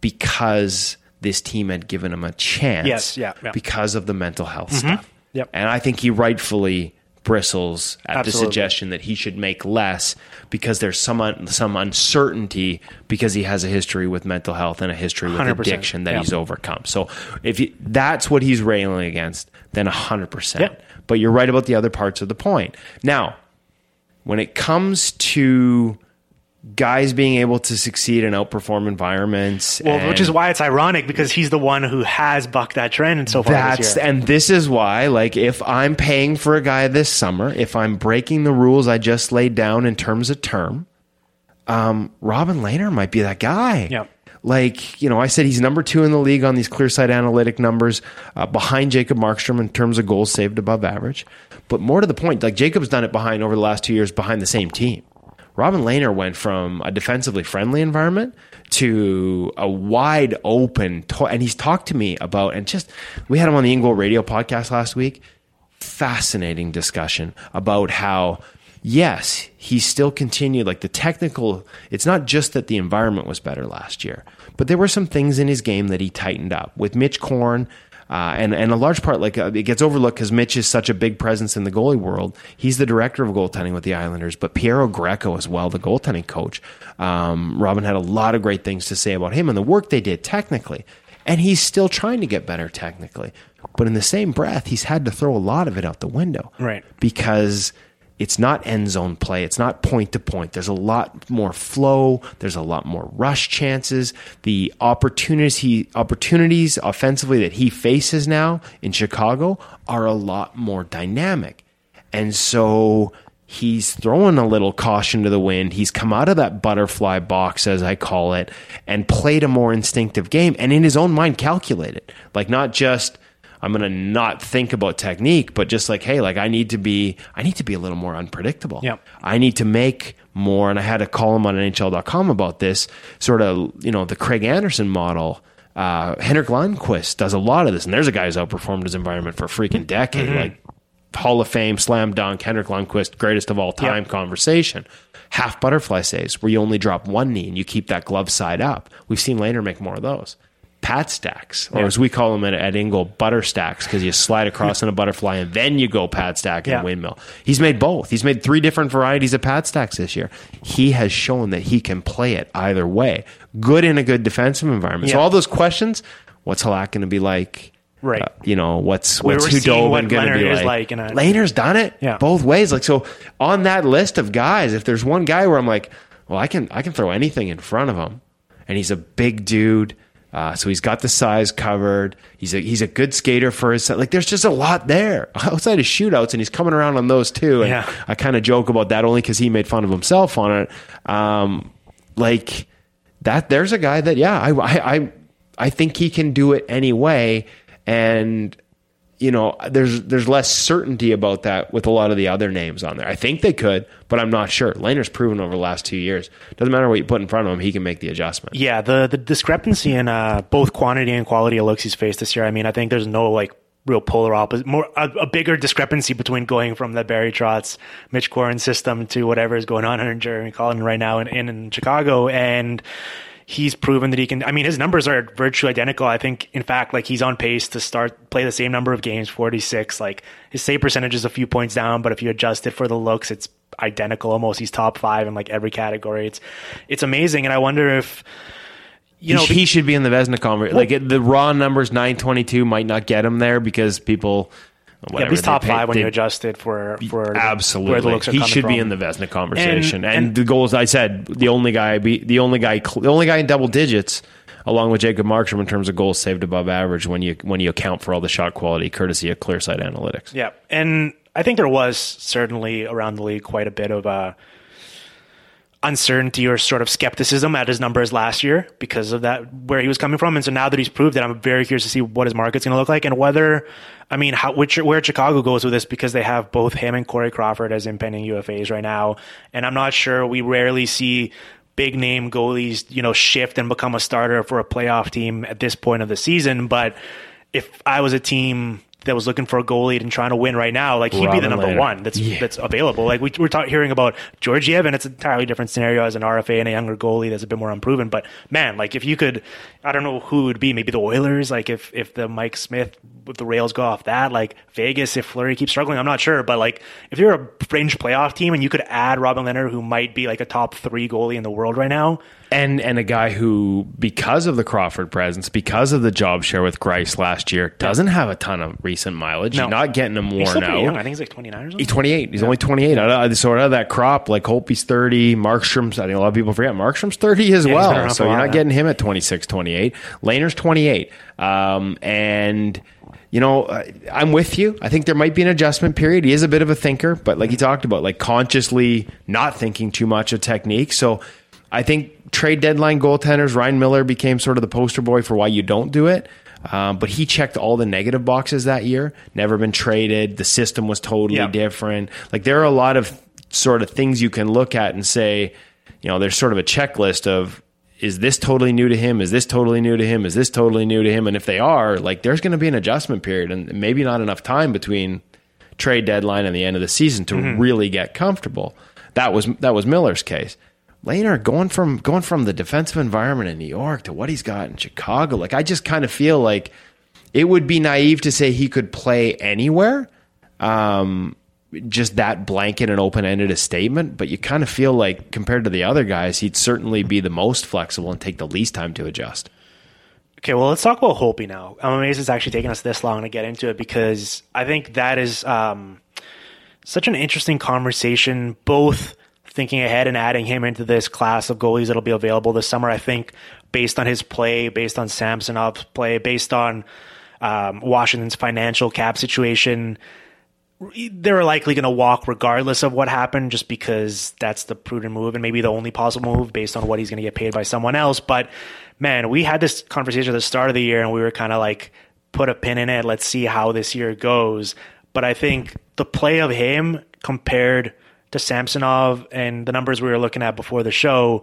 because this team had given him a chance. Yes, yeah, yeah. Because of the mental health mm-hmm. stuff. Yep. And I think he rightfully bristles at Absolutely. the suggestion that he should make less because there's some un- some uncertainty because he has a history with mental health and a history with 100%, addiction that yeah. he's overcome. So if you, that's what he's railing against, then 100%. Yeah. But you're right about the other parts of the point. Now, when it comes to guys being able to succeed and outperform environments, Well, which is why it's ironic because he's the one who has bucked that trend and so far this that's year. and this is why, like, if I'm paying for a guy this summer, if I'm breaking the rules I just laid down in terms of term, um, Robin Lehner might be that guy. Yeah. Like, you know, I said he's number two in the league on these ClearSight analytic numbers, uh, behind Jacob Markstrom in terms of goals saved above average. But more to the point, like Jacob's done it behind over the last two years behind the same team. Robin Lehner went from a defensively friendly environment to a wide open, to- and he's talked to me about, and just, we had him on the InGoal Radio podcast last week fascinating discussion about how yes he still continued like the technical it's not just that the environment was better last year but there were some things in his game that he tightened up with mitch korn uh, and and a large part like uh, it gets overlooked because Mitch is such a big presence in the goalie world. He's the director of goaltending with the Islanders, but Piero Greco as well, the goaltending coach. Um, Robin had a lot of great things to say about him and the work they did technically, and he's still trying to get better technically. But in the same breath, he's had to throw a lot of it out the window. Right. Because it's not end zone play. It's not point to point. There's a lot more flow. There's a lot more rush chances. The opportunities he opportunities offensively that he faces now in Chicago are a lot more dynamic. And so he's throwing a little caution to the wind. He's come out of that butterfly box, as I call it, and played a more instinctive game and in his own mind calculated. Like not just I'm going to not think about technique, but just like, hey, like I need to be, I need to be a little more unpredictable. Yep. I need to make more. And I had a column on NHL.com about this sort of, you know, the Craig Anderson model. Uh, Henrik Lundqvist does a lot of this, and there's a guy who's outperformed his environment for a freaking decade. Like Hall of Fame, slam dunk, Henrik Lundqvist, greatest of all time conversation. Half butterfly saves, where you only drop one knee and you keep that glove side up. We've seen Lehner make more of those. Pat stacks, or as we call them at, at InGoal, butter stacks, because you slide across in a butterfly and then you go pad stack and Yeah. windmill. He's made both. He's made three different varieties of pad stacks this year. He has shown that he can play it either way. Good in a good defensive environment. So all those questions, what's Halak going to be like? Right. Uh, you know, what's We what's seeing Khudobin going to be like? like in a- Lehner's done it Yeah. both ways. Like so, on that list of guys, if there's one guy where I'm like, well, I can I can throw anything in front of him, and he's a big dude. Uh, so he's got the size covered. He's a he's a good skater for his like. There's just a lot there outside of shootouts, and he's coming around on those too. And Yeah. I kind of joke about that only because he made fun of himself on it. Um, like that, there's a guy that yeah, I I I, I think he can do it anyway, and you know, there's there's less certainty about that with a lot of the other names on there. I think they could, but I'm not sure. Lehner's proven over the last two years. Doesn't matter what you put in front of him, he can make the adjustment. Yeah, the the discrepancy in uh, both quantity and quality of looks he's faced this year. I mean, I think there's no like real polar opposite, more a, a bigger discrepancy between going from the Barry Trotz, Mitch Korn system to whatever is going on under Jeremy Collin right now in, in, in Chicago, and he's proven that he can. I mean, his numbers are virtually identical. I think, in fact, like he's on pace to start play the same number of games, 46. Like his save percentage is a few points down, but if you adjust it for the looks, it's identical almost. He's top five in like every category. It's it's amazing, and I wonder if you know he, he should be in the Vezina conversation. Like it, the raw numbers, nine twenty two might not get him there because people. Yeah, he's top pay- five when you adjust it for for Absolutely, where the looks are he should be in the Vezina conversation. And, And- and- the goals, I said, the only guy, be the only guy, the only guy in double digits, along with Jacob Markstrom in terms of goals saved above average when you when you account for all the shot quality, courtesy of ClearSight Analytics. Yeah, and I think there was certainly around the league quite a bit of uh, uncertainty or sort of skepticism at his numbers last year because of that where he was coming from. And so now that he's proved it, I'm very curious to see what his market's going to look like and whether, I mean, how which where Chicago goes with this because they have both him and Corey Crawford as impending UFAs right now, and I'm not sure. We rarely see big name goalies, you know, shift and become a starter for a playoff team at this point of the season. But if I was a team that was looking for a goalie and trying to win right now, like he'd be the number Lehner. one that's that's available. Like we, we're ta- hearing about Georgiev, and it's an entirely different scenario as an RFA and a younger goalie that's a bit more unproven. But man, like if you could, I don't know who it would be. Maybe the Oilers. Like if if the Mike Smith if the rails go off that, like Vegas, if Fleury keeps struggling, I'm not sure. But like if you're a fringe playoff team and you could add Robin Lehner, who might be like a top three goalie in the world right now, And and a guy who, because of the Crawford presence, because of the job share with Greiss last year, doesn't have a ton of recent mileage. No. You're not getting him he's worn still pretty young. out. I think he's like 29 or something. He's 28. He's only 28. Out of, so out of that crop, like Holtby's 30, Markstrom's, I think a lot of people forget, Markstrom's 30 as Yeah, well. So you're not yeah. getting him at 26, 28. Lehner's 28. Um, and, you know, I'm with you. I think there might be an adjustment period. He is a bit of a thinker, but like you talked about, like consciously not thinking too much of technique. So I think trade deadline goaltenders, Ryan Miller became sort of the poster boy for why you don't do it. Um, but he checked all the negative boxes that year. Never been traded. The system was totally Yeah. different. Like there are a lot of sort of things you can look at and say, you know, there's sort of a checklist of is this totally new to him? Is this totally new to him? Is this totally new to him? And if they are, like there's going to be an adjustment period and maybe not enough time between trade deadline and the end of the season to really get comfortable. That was that was Miller's case. Lehner going from going from the defensive environment in New York to what he's got in Chicago. Like I just kind of feel like it would be naive to say he could play anywhere. Um, just that blanket and open ended a statement, but you kind of feel like compared to the other guys, he'd certainly be the most flexible and take the least time to adjust. Okay, well, let's talk about Holtby now. I'm amazed it's actually taken us this long to get into it because I think that is um, such an interesting conversation, both thinking ahead and adding him into this class of goalies that'll be available this summer. I think based on his play, based on Samsonov's play, based on um, Washington's financial cap situation, they're likely going to walk regardless of what happened just because that's the prudent move and maybe the only possible move based on what he's going to get paid by someone else. But man, we had this conversation at the start of the year and we were kind of like put a pin in it. Let's see how this year goes. But I think the play of him compared to Samsonov and the numbers we were looking at before the show,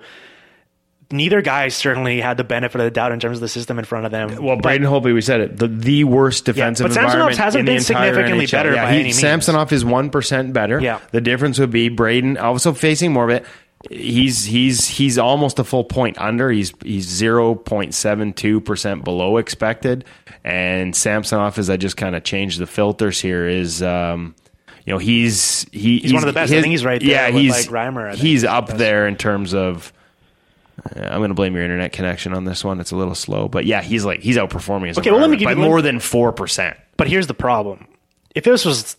neither guy certainly had the benefit of the doubt in terms of the system in front of them. Well, Braden Holtby, we said it, the, the worst defensive but Samsonov's environment hasn't been significantly NHL. better Yeah, by he- any means. Samsonov is 1% better. Yeah. The difference would be Braden also facing more of it. He's he's he's almost a full point under. He's he's zero point seven two percent below expected, and Samsonov, as I just kind of changed the filters here, is um, you know he's he, he's, one of the best. I think he's right there Yeah, with, he's like, Reimer, he's up there in terms of Uh, I'm going to blame your internet connection on this one. It's a little slow, but yeah, he's like he's outperforming his Okay, well, let me give by you- more than four percent. But here's the problem. If this was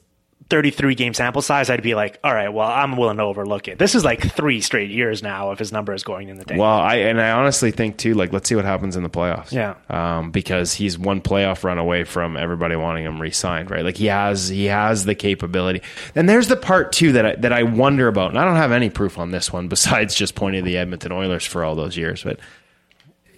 33 game sample size, I'd be like, all right, well, I'm willing to overlook it. This is like three straight years now if his number is going in the tank. Well, I and I honestly think too. Like, let's see what happens in the playoffs. Yeah. um, because he's one playoff run away from everybody wanting him re-signed. Right, like he has he has the capability. And there's the part too that I, that I wonder about. And I don't have any proof on this one besides just pointing to the Edmonton Oilers for all those years, but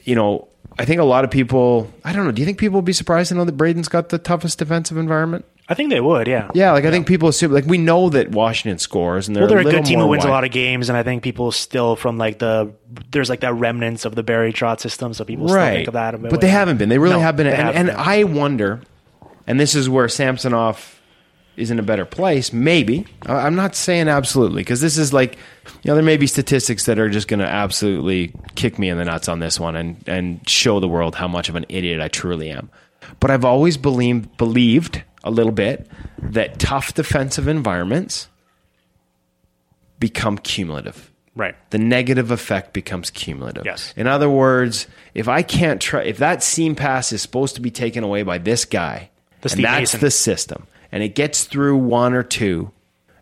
you know. I think a lot of people. I don't know. Do you think people will be surprised to know that Braden's got the toughest defensive environment? I think they would, yeah. Yeah, like I think people assume. Like we know that Washington scores, and they're Well, they're a little good team more who wins a wide. lot of games, and I think people still from like the there's like that remnants of the Barry Trotz system, so people still think of that. A But they haven't been. They really No, have been. they And, haven't and been. I wonder, and this is where Samsonov is in a better place. Maybe I- I'm not saying absolutely because this is like, you know, there may be statistics that are just going to absolutely kick me in the nuts on this one and and show the world how much of an idiot I truly am. But I've always believed believed a little bit that tough defensive environments become cumulative right. the negative effect becomes cumulative. Yes. In other words, if I can't try, if that seam pass is supposed to be taken away by this guy, The and that's Mason. the system, and it gets through one or two,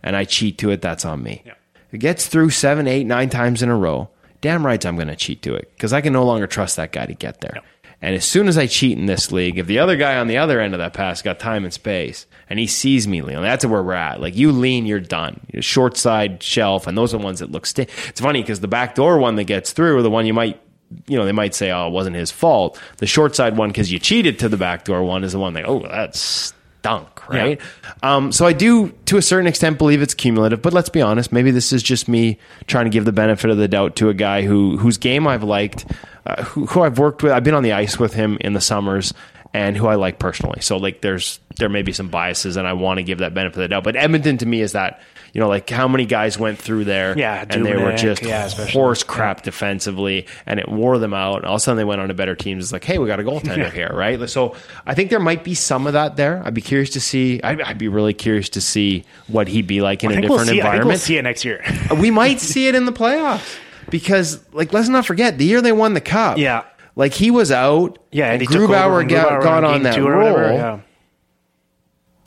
and I cheat to it, that's on me. Yeah. It gets through seven, eight, nine times in a row. Damn right, I'm going to cheat to it because I can no longer trust that guy to get there. Yep. And as soon as I cheat in this league, if the other guy on the other end of that pass got time and space and he sees me lean, that's where we're at. Like you lean, you're done. You're short side shelf, and those are the ones that look sti It's funny because the backdoor one that gets through, or the one you might, you know, they might say, oh, it wasn't his fault. The short side one because you cheated to the backdoor one is the one that, oh, that stunk, right? Um, so I do, to a certain extent, believe it's cumulative. But let's be honest, maybe this is just me trying to give the benefit of the doubt to a guy who whose game I've liked, uh, who, who I've worked with. I've been on the ice with him in the summers, and who I like personally. So like, there's there may be some biases, and I want to give that benefit of the doubt. But Edmonton to me is that. You know, like how many guys went through there Yeah, and they were just yeah, horse crap defensively, and it wore them out. And all of a sudden, they went on to better teams. It's like, hey, we got a goaltender here, right? So I think there might be some of that there. I'd be curious to see. I'd, I'd be really curious to see what he'd be like in a we'll different see, I think we'll environment. see it next year. Uh, we might see it in the playoffs because, like, let's not forget the year they won the cup. Yeah. like he was out. yeah, and over Grubauer got, got on that roll. whatever, yeah.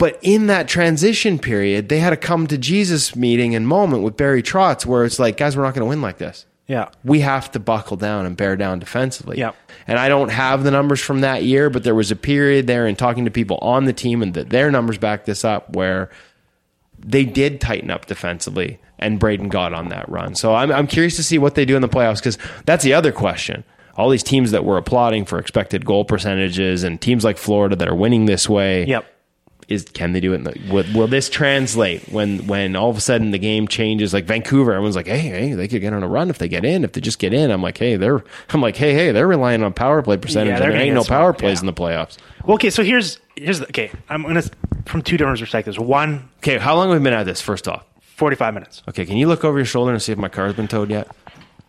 But in that transition period, they had a come to Jesus meeting and moment with Barry Trotz where it's like, guys, we're not going to win like this. Yeah. We have to buckle down and bear down defensively. Yep. And I don't have the numbers from that year, but there was a period there in talking to people on the team and that their numbers back this up where they did tighten up defensively and Braden got on that run. So I'm, I'm curious to see what they do in the playoffs because that's the other question. All these teams that were applauding for expected goal percentages and teams like Florida that are winning this way Yep. Is can they do it? In the, will, will this translate when when all of a sudden the game changes? Like Vancouver, everyone's like, hey, hey, they could get on a run if they get in. If they just get in, I'm like, hey, they're I'm like, hey, hey, they're relying on power play percentage, Yeah, and there ain't no power plays yeah. in the playoffs. Well, okay, so here's here's the, okay. I'm gonna from two different perspectives. One, Okay, how long have we been at this? First off, 45 minutes. okay, can you look over your shoulder and see if my car's been towed yet?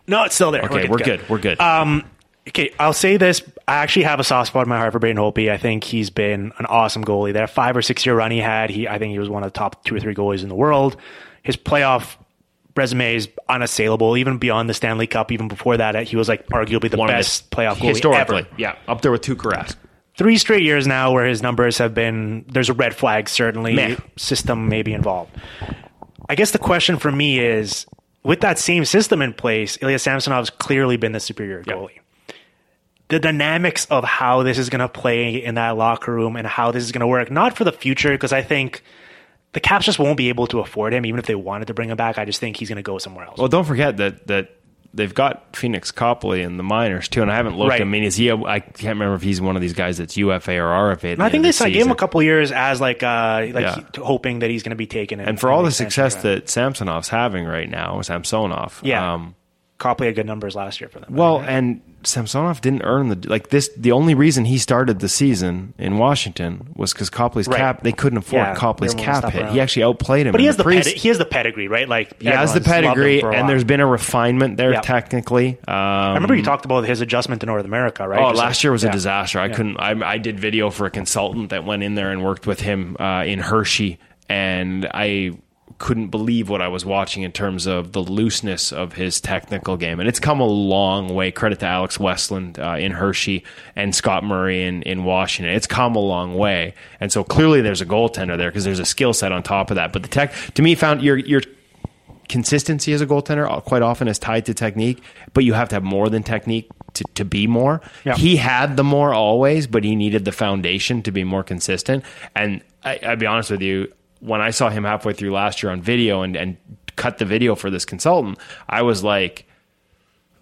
No, it's still there. Okay, we're good. We're good. Um, okay, I'll say this. I actually have a soft spot in my heart for Braden Holtby. I think he's been an awesome goalie. That five or six year run he had, he I think he was one of the top two or three goalies in the world. His playoff resume is unassailable, even beyond the Stanley Cup. Even before that, he was like arguably the One best playoff goalie historically, ever. yeah, up there with Tuukka Rask. Three straight years now where his numbers have been. There's a red flag certainly. Meh. System maybe involved. I guess the question for me is, with that same system in place, Ilya Samsonov's clearly been the superior goalie. The dynamics of how this is going to play in that locker room and how this is going to work, not for the future, because I think the Caps just won't be able to afford him, even if they wanted to bring him back. I just think he's going to go somewhere else. Well, don't forget that that they've got Pheonix Copley in the minors too, and I haven't looked. Right. I mean, is he? A, I can't remember if he's one of these guys that's UFA or RFA. I think they the signed- gave him a couple years as like uh like Yeah. he- hoping that he's going to be taken. in- And for all the success that Samsonov's having right now, Samsonov, Yeah. um, Copley had good numbers last year for them. Well, and Samsonov didn't earn the like this. The only reason he started the season in Washington was because Copley's Right. cap. They couldn't afford Yeah, Copley's cap hit. around. He actually outplayed him. but he has the, pre- pedi- he has the pedigree, right? Like he has the everyone's loved him pedigree, and there's been a refinement there Yeah. technically. Um, I remember you talked about his adjustment to North America, right? Oh, Just last like- year was yeah. a disaster. I couldn't. I, I did video for a consultant that went in there and worked with him uh, in Hershey, and I couldn't believe what I was watching in terms of the looseness of his technical game. And it's come a long way. Credit to Alex Westlund uh, in Hershey and Scott Murray in, in Washington. It's come a long way. And so clearly there's a goaltender there because there's a skill set on top of that. But the tech, to me, found your your consistency as a goaltender quite often is tied to technique, but you have to have more than technique to, to be more. Yeah. He had the more always, but he needed the foundation to be more consistent. And I, I'll be honest with you, when I saw him halfway through last year on video and, and cut the video for this consultant, I was like,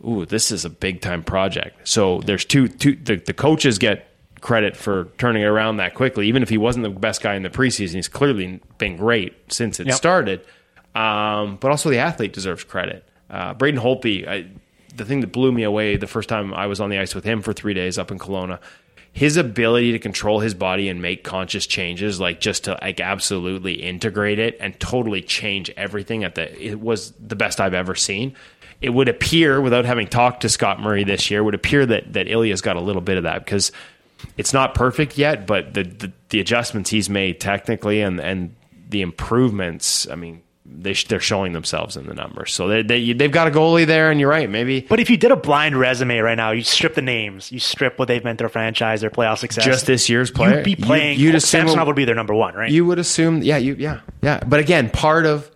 ooh, this is a big time project. So there's two, two the, the coaches get credit for turning it around that quickly. Even if he wasn't the best guy in the preseason, he's clearly been great since it Yep. started. Um, but also the athlete deserves credit. Uh, Braden Holtby, I, the thing that blew me away the first time I was on the ice with him for three days up in Kelowna, his ability to control his body and make conscious changes, like just to like absolutely integrate it and totally change everything at the, it was the best I've ever seen. It would appear, without having talked to Scott Murray this year, would appear that that Ilya's got a little bit of that because it's not perfect yet, but the, the the adjustments he's made technically and and the improvements, I mean, they sh- they're showing themselves in the numbers. So they, they they've got a goalie there, and you're right, maybe But if you did a blind resume right now, you strip the names, you strip what they've meant to their franchise, their playoff success. just this year's player. You'd be You- playing. you'd assume Samsonov would be their number one, right? you would assume, yeah, you yeah yeah. But again, part of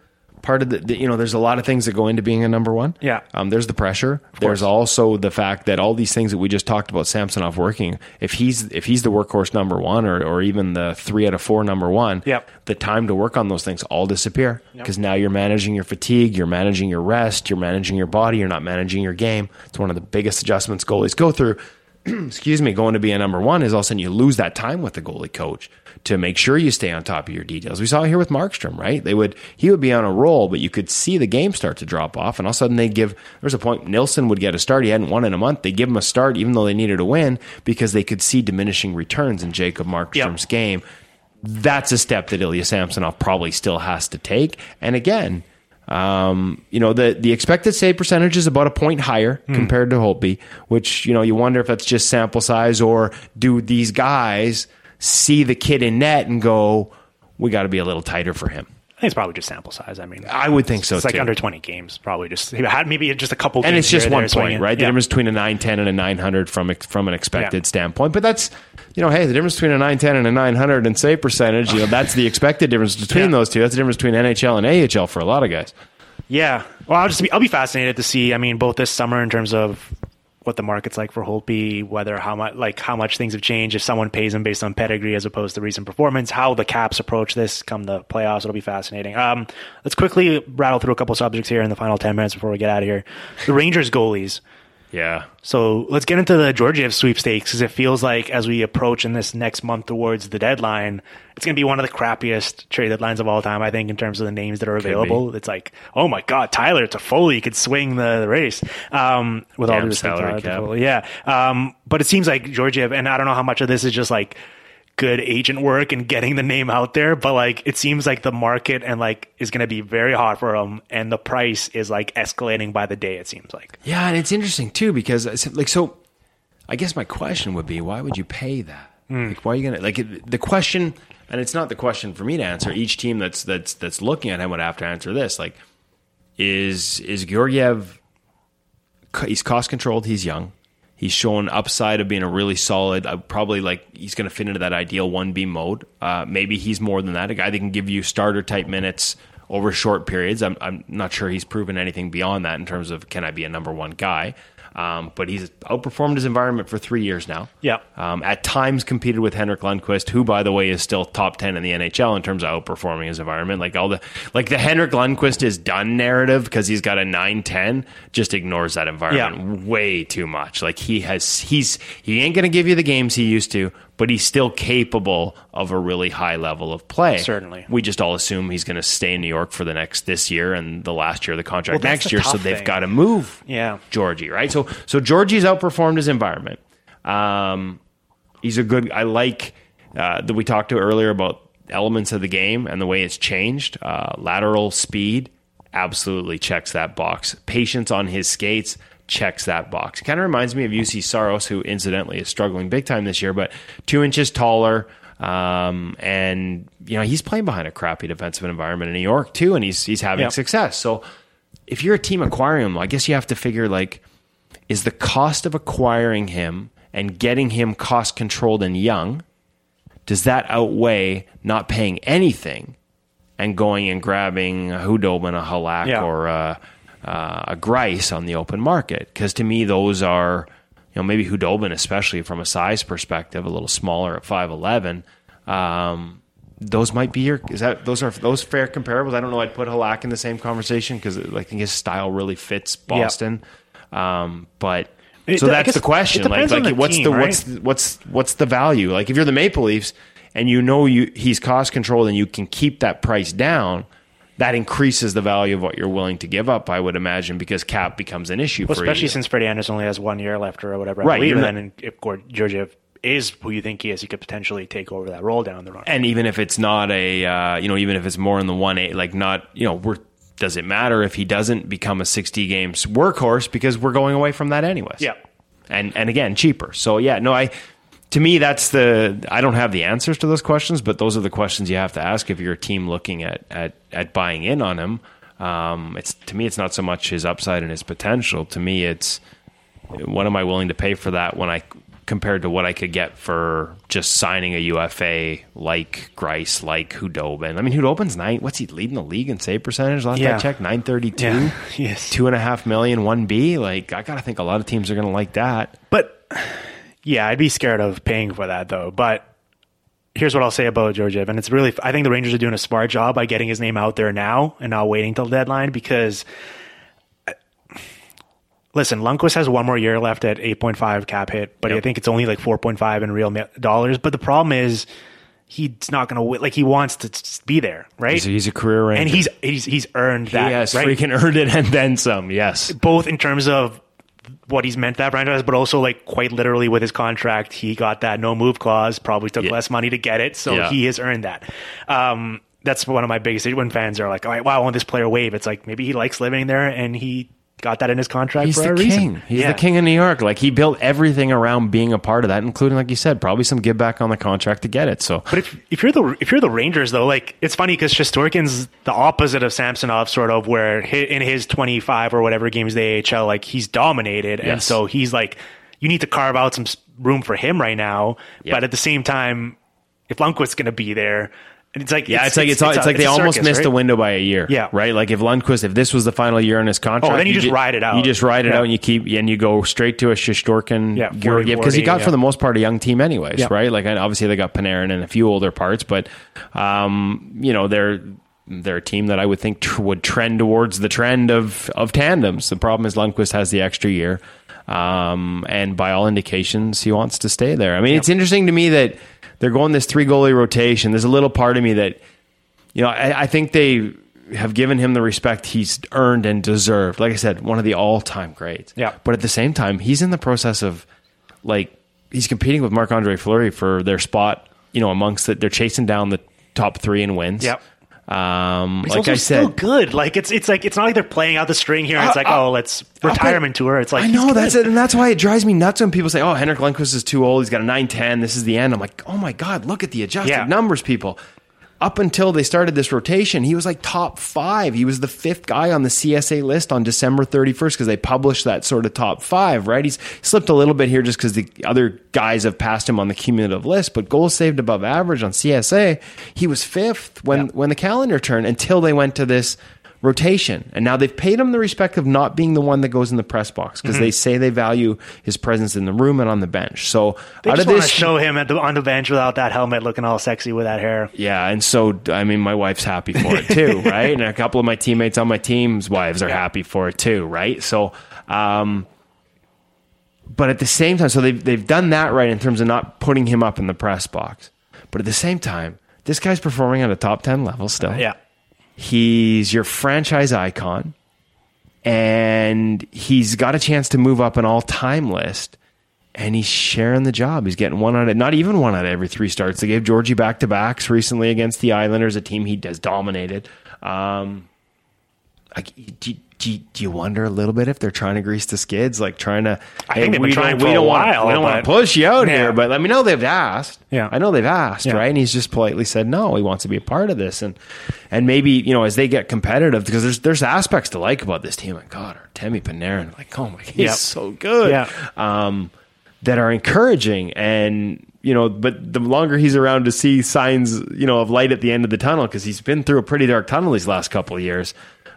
part of the, the you know, there's a lot of things that go into being a number one. Yeah. um, there's the pressure. There's also the fact that all these things that we just talked about, Samsonov working. If he's if he's the workhorse number one, or or even the three out of four number one, Yep. the time to work on those things all disappear because now you're managing your fatigue, you're managing your rest, you're managing your body, you're not managing your game. It's one of the biggest adjustments goalies go through. excuse me, going to be a number one is all of a sudden you lose that time with the goalie coach to make sure you stay on top of your details. We saw it here with Markstrom, right? They would he would be on a roll, but you could see the game start to drop off, and all of a sudden they give. There's a point Nilsson would get a start. He hadn't won in a month. They give him a start, even though they needed a win, because they could see diminishing returns in Jacob Markstrom's game. That's a step that Ilya Samsonov probably still has to take. And again, um, you know, the, the expected save percentage is about a point higher compared to Holtby, which, you know, you wonder if that's just sample size or do these guys see the kid in net and go, we got to be a little tighter for him. It's probably just sample size. I mean, I would think so it's like too. under 20 games, probably just had maybe just a couple. and it's just one point, right? The Yeah. difference between a 910 and a 900 from from an expected Yeah. standpoint. But that's, you know, hey, the difference between a 910 and a 900 and save percentage, you know, that's the expected difference between Yeah. those two. That's the difference between NHL and AHL for a lot of guys. Yeah. Well, I'll just be, I'll be fascinated to see. I mean, both this summer in terms of what the market's like for Holtby, whether how much like how much things have changed if someone pays him based on pedigree as opposed to recent performance, how the Caps approach this come the playoffs. It'll be fascinating. Um, let's quickly rattle through a couple subjects here in the final ten minutes before we get out of here. The Rangers goalies. Yeah. So let's get into the Georgiev sweepstakes because it feels like as we approach in this next month towards the deadline, it's going to be one of the crappiest trade deadlines of all time. I think in terms of the names that are available, it's like, oh my god, Tyler Toffoli could swing the, the race um, with all Damn respect. to salary cap. Toffoli. Yeah, um, but it seems like Georgiev, and I don't know how much of this is just like good agent work and getting the name out there, but like it seems like the market and like is going to be very hot for him, and the price is like escalating by the day. It seems like. Yeah, and it's interesting too because uh, like so. I guess my question would be, why would you pay that? Hmm. Like, why are you gonna like the question? And it's not the question for me to answer. Each team that's that's that's looking at him would have to answer this. Like, is is Georgiev? He's cost controlled. He's young. He's shown upside of being a really solid. Uh, probably like he's going to fit into that ideal one B mode. Uh, maybe he's more than that. A guy that can give you starter type minutes over short periods. I'm I'm not sure he's proven anything beyond that in terms of can I be a number one guy. Um, but he's outperformed his environment for three years now. Yeah. Um, at times competed with Henrik Lundqvist, who, by the way, is still top ten in the NHL in terms of outperforming his environment. Like all the like the Henrik Lundqvist is done narrative because he's got a nine ten just ignores that environment way too much. Like he has he's he ain't gonna give you the games he used to, but he's still capable of a really high level of play. Certainly. We just all assume he's going to stay in New York for the next this year and the last year of the contract Well, next the year. So they've got to move Yeah. Georgie, right? So so Georgie's outperformed his environment. Um, he's a good. I like uh, that we talked to earlier about elements of the game and the way it's changed. Uh, lateral speed absolutely checks that box. Patience on his skates checks that box. Kind of reminds me of Juuse Saros, who incidentally is struggling big time this year, but two inches taller. Um, and you know he's playing behind a crappy defensive environment in New York too, and he's he's having Yep. success. So if you're a team acquiring him, I guess you have to figure like is the cost of acquiring him and getting him cost controlled and young does that outweigh not paying anything and going and grabbing a Khudobin, a Halak, Yeah. or a, uh, a Greiss on the open market? Because to me, those are, you know, maybe Khudobin, especially from a size perspective, a little smaller at five eleven. Um, those might be your is that those are those fair comparables. I don't know. I'd put Halak in the same conversation because I think his style really fits Boston. Um, but It- so that's the question. Like, like the what's team, the right? what's the, what's what's the value? Like if you're the Maple Leafs and you know you he's cost controlled and you can keep that price down, that increases the value of what you're willing to give up. I would imagine because cap becomes an issue Well, for especially since Freddie Andersen only has one year left or whatever. I Right, believe. you're And then if Gord- Georgiev is who you think he is, he could potentially take over that role down the run. and even if it's not a uh, you know even if it's more in the one eight like not you know we're does it matter if he doesn't become a 60 games workhorse because we're going away from that anyways Yeah. and and again cheaper so yeah no i to me that's the i don't have the answers to those questions but those are the questions you have to ask if you're a team looking at at at buying in on him um it's to me it's not so much his upside and his potential to me it's what am i willing to pay for that when i compared to what I could get for just signing a UFA like Greiss, like Khudobin. I mean, Khudobin's nine. What's he leading the league in save percentage? Last I Yeah. checked, nine thirty two. Yeah. Yes. Two and a half million, one B. Like, I gotta think a lot of teams are gonna like that. But yeah, I'd be scared of paying for that though. But here's what I'll say about Georgiev, and it's really I think the Rangers are doing a smart job by getting his name out there now and not waiting till the deadline because. uh, Listen, Lundqvist has one more year left at 8.5 cap hit, but I think it's only like 4.5 in real dollars. But the problem is, he's not going to. Like he wants to be there, right? He's a, he's a career Ranger. and he's he's he's earned he that. has right? freaking earned it and then some. Yes. both in terms of what he's meant to that franchise, but also like quite literally with his contract, he got that no move clause. Probably took Yeah. less money to get it, so Yeah. he has earned that. Um, that's one of my biggest when fans are like, "All right, wow, I want this player wave." It's like maybe he likes living there and he got that in his contract He's for the a king. reason. He's Yeah. the king of New York. Like he built everything around being a part of that, including, like you said, probably some give back on the contract to get it. So But if if you're the if you're the Rangers though, like it's funny because Shesterkin's the opposite of Samsonov, sort of where in his 25 or whatever games the AHL, like he's dominated, and so he's like, you need to carve out some room for him right now. Yep. But at the same time, if Lundqvist's going to be there, and it's like Yeah, it's, like it's, it's, a- like they almost missed right? the window by a year. Yeah. right. Like if Lundqvist, if this was the final year on his contract, Oh, then you just ju- ride it out. You just ride it Yeah. out and you keep and you go straight to a Shesterkin Yeah, Georgiev because he got for the most part a young team anyways, Yeah. right? Like and obviously they got Panarin and a few older parts, but um, you know they're. They're a team that I would think tr- would trend towards the trend of, of tandems. The problem is Lundqvist has the extra year, um, and by all indications, he wants to stay there. I mean, it's interesting to me that they're going this three goalie rotation. There's a little part of me that you know, I, I think they have given him the respect he's earned and deserved. Like I said, one of the all time greats. Yeah. But at the same time, he's in the process of like he's competing with Marc Andre Fleury for their spot. You know, amongst it, they're chasing down the top three in wins. Yep. Um, He's like I still said, good. Like it's it's like it's not like they're playing out the string here. it's like oh, let's retirement tour. It's like I know that's it, and that's why it drives me nuts when people say, "Oh, Henrik Lundqvist is too old. He's got a nine ten. This is the end." I'm like, "Oh my god, look at the adjusted Yeah. numbers, people." Up until they started this rotation, he was like top five. He was the fifth guy on the CSA list on December 31st because they published that sort of top five, right? He's slipped a little bit here just because the other guys have passed him on the cumulative list, but goals saved above average on CSA, he was fifth when, when the calendar turned until they went to this rotation. And now they've paid him the respect of not being the one that goes in the press box because they say they value his presence in the room and on the bench. So They out just of this, show him at the, on the bench without that helmet, looking all sexy with that hair. yeah, and so I mean, my wife's happy for it too, right? And a couple of my teammates on my team's wives are happy for it too, right? So, um, but at the same time, so they've they've done that right in terms of not putting him up in the press box, but at the same time, this guy's performing at a top ten level still. Yeah. He's your franchise icon, and he's got a chance to move up an all time list. And he's sharing the job. He's getting one out of not even one out of every three starts. They gave Georgie back to backs recently against the Islanders, a team he has dominated. Um, like, do, do, do you wonder a little bit if they're trying to grease the skids, like trying to? I think they've been trying for we a don't want, while, we don't want to push you out Yeah. here, but let me know they've asked. Yeah. I know they've asked, Yeah. right? And he's just politely said no. He wants to be a part of this, and and maybe you know as they get competitive because there's there's aspects to like about this team. Like God, Artemi Panarin, like oh my, he's Yep. so good. Yeah. Um, that are encouraging and you know but the longer he's around to see signs you know of light at the end of the tunnel because he's been through a pretty dark tunnel these last couple of years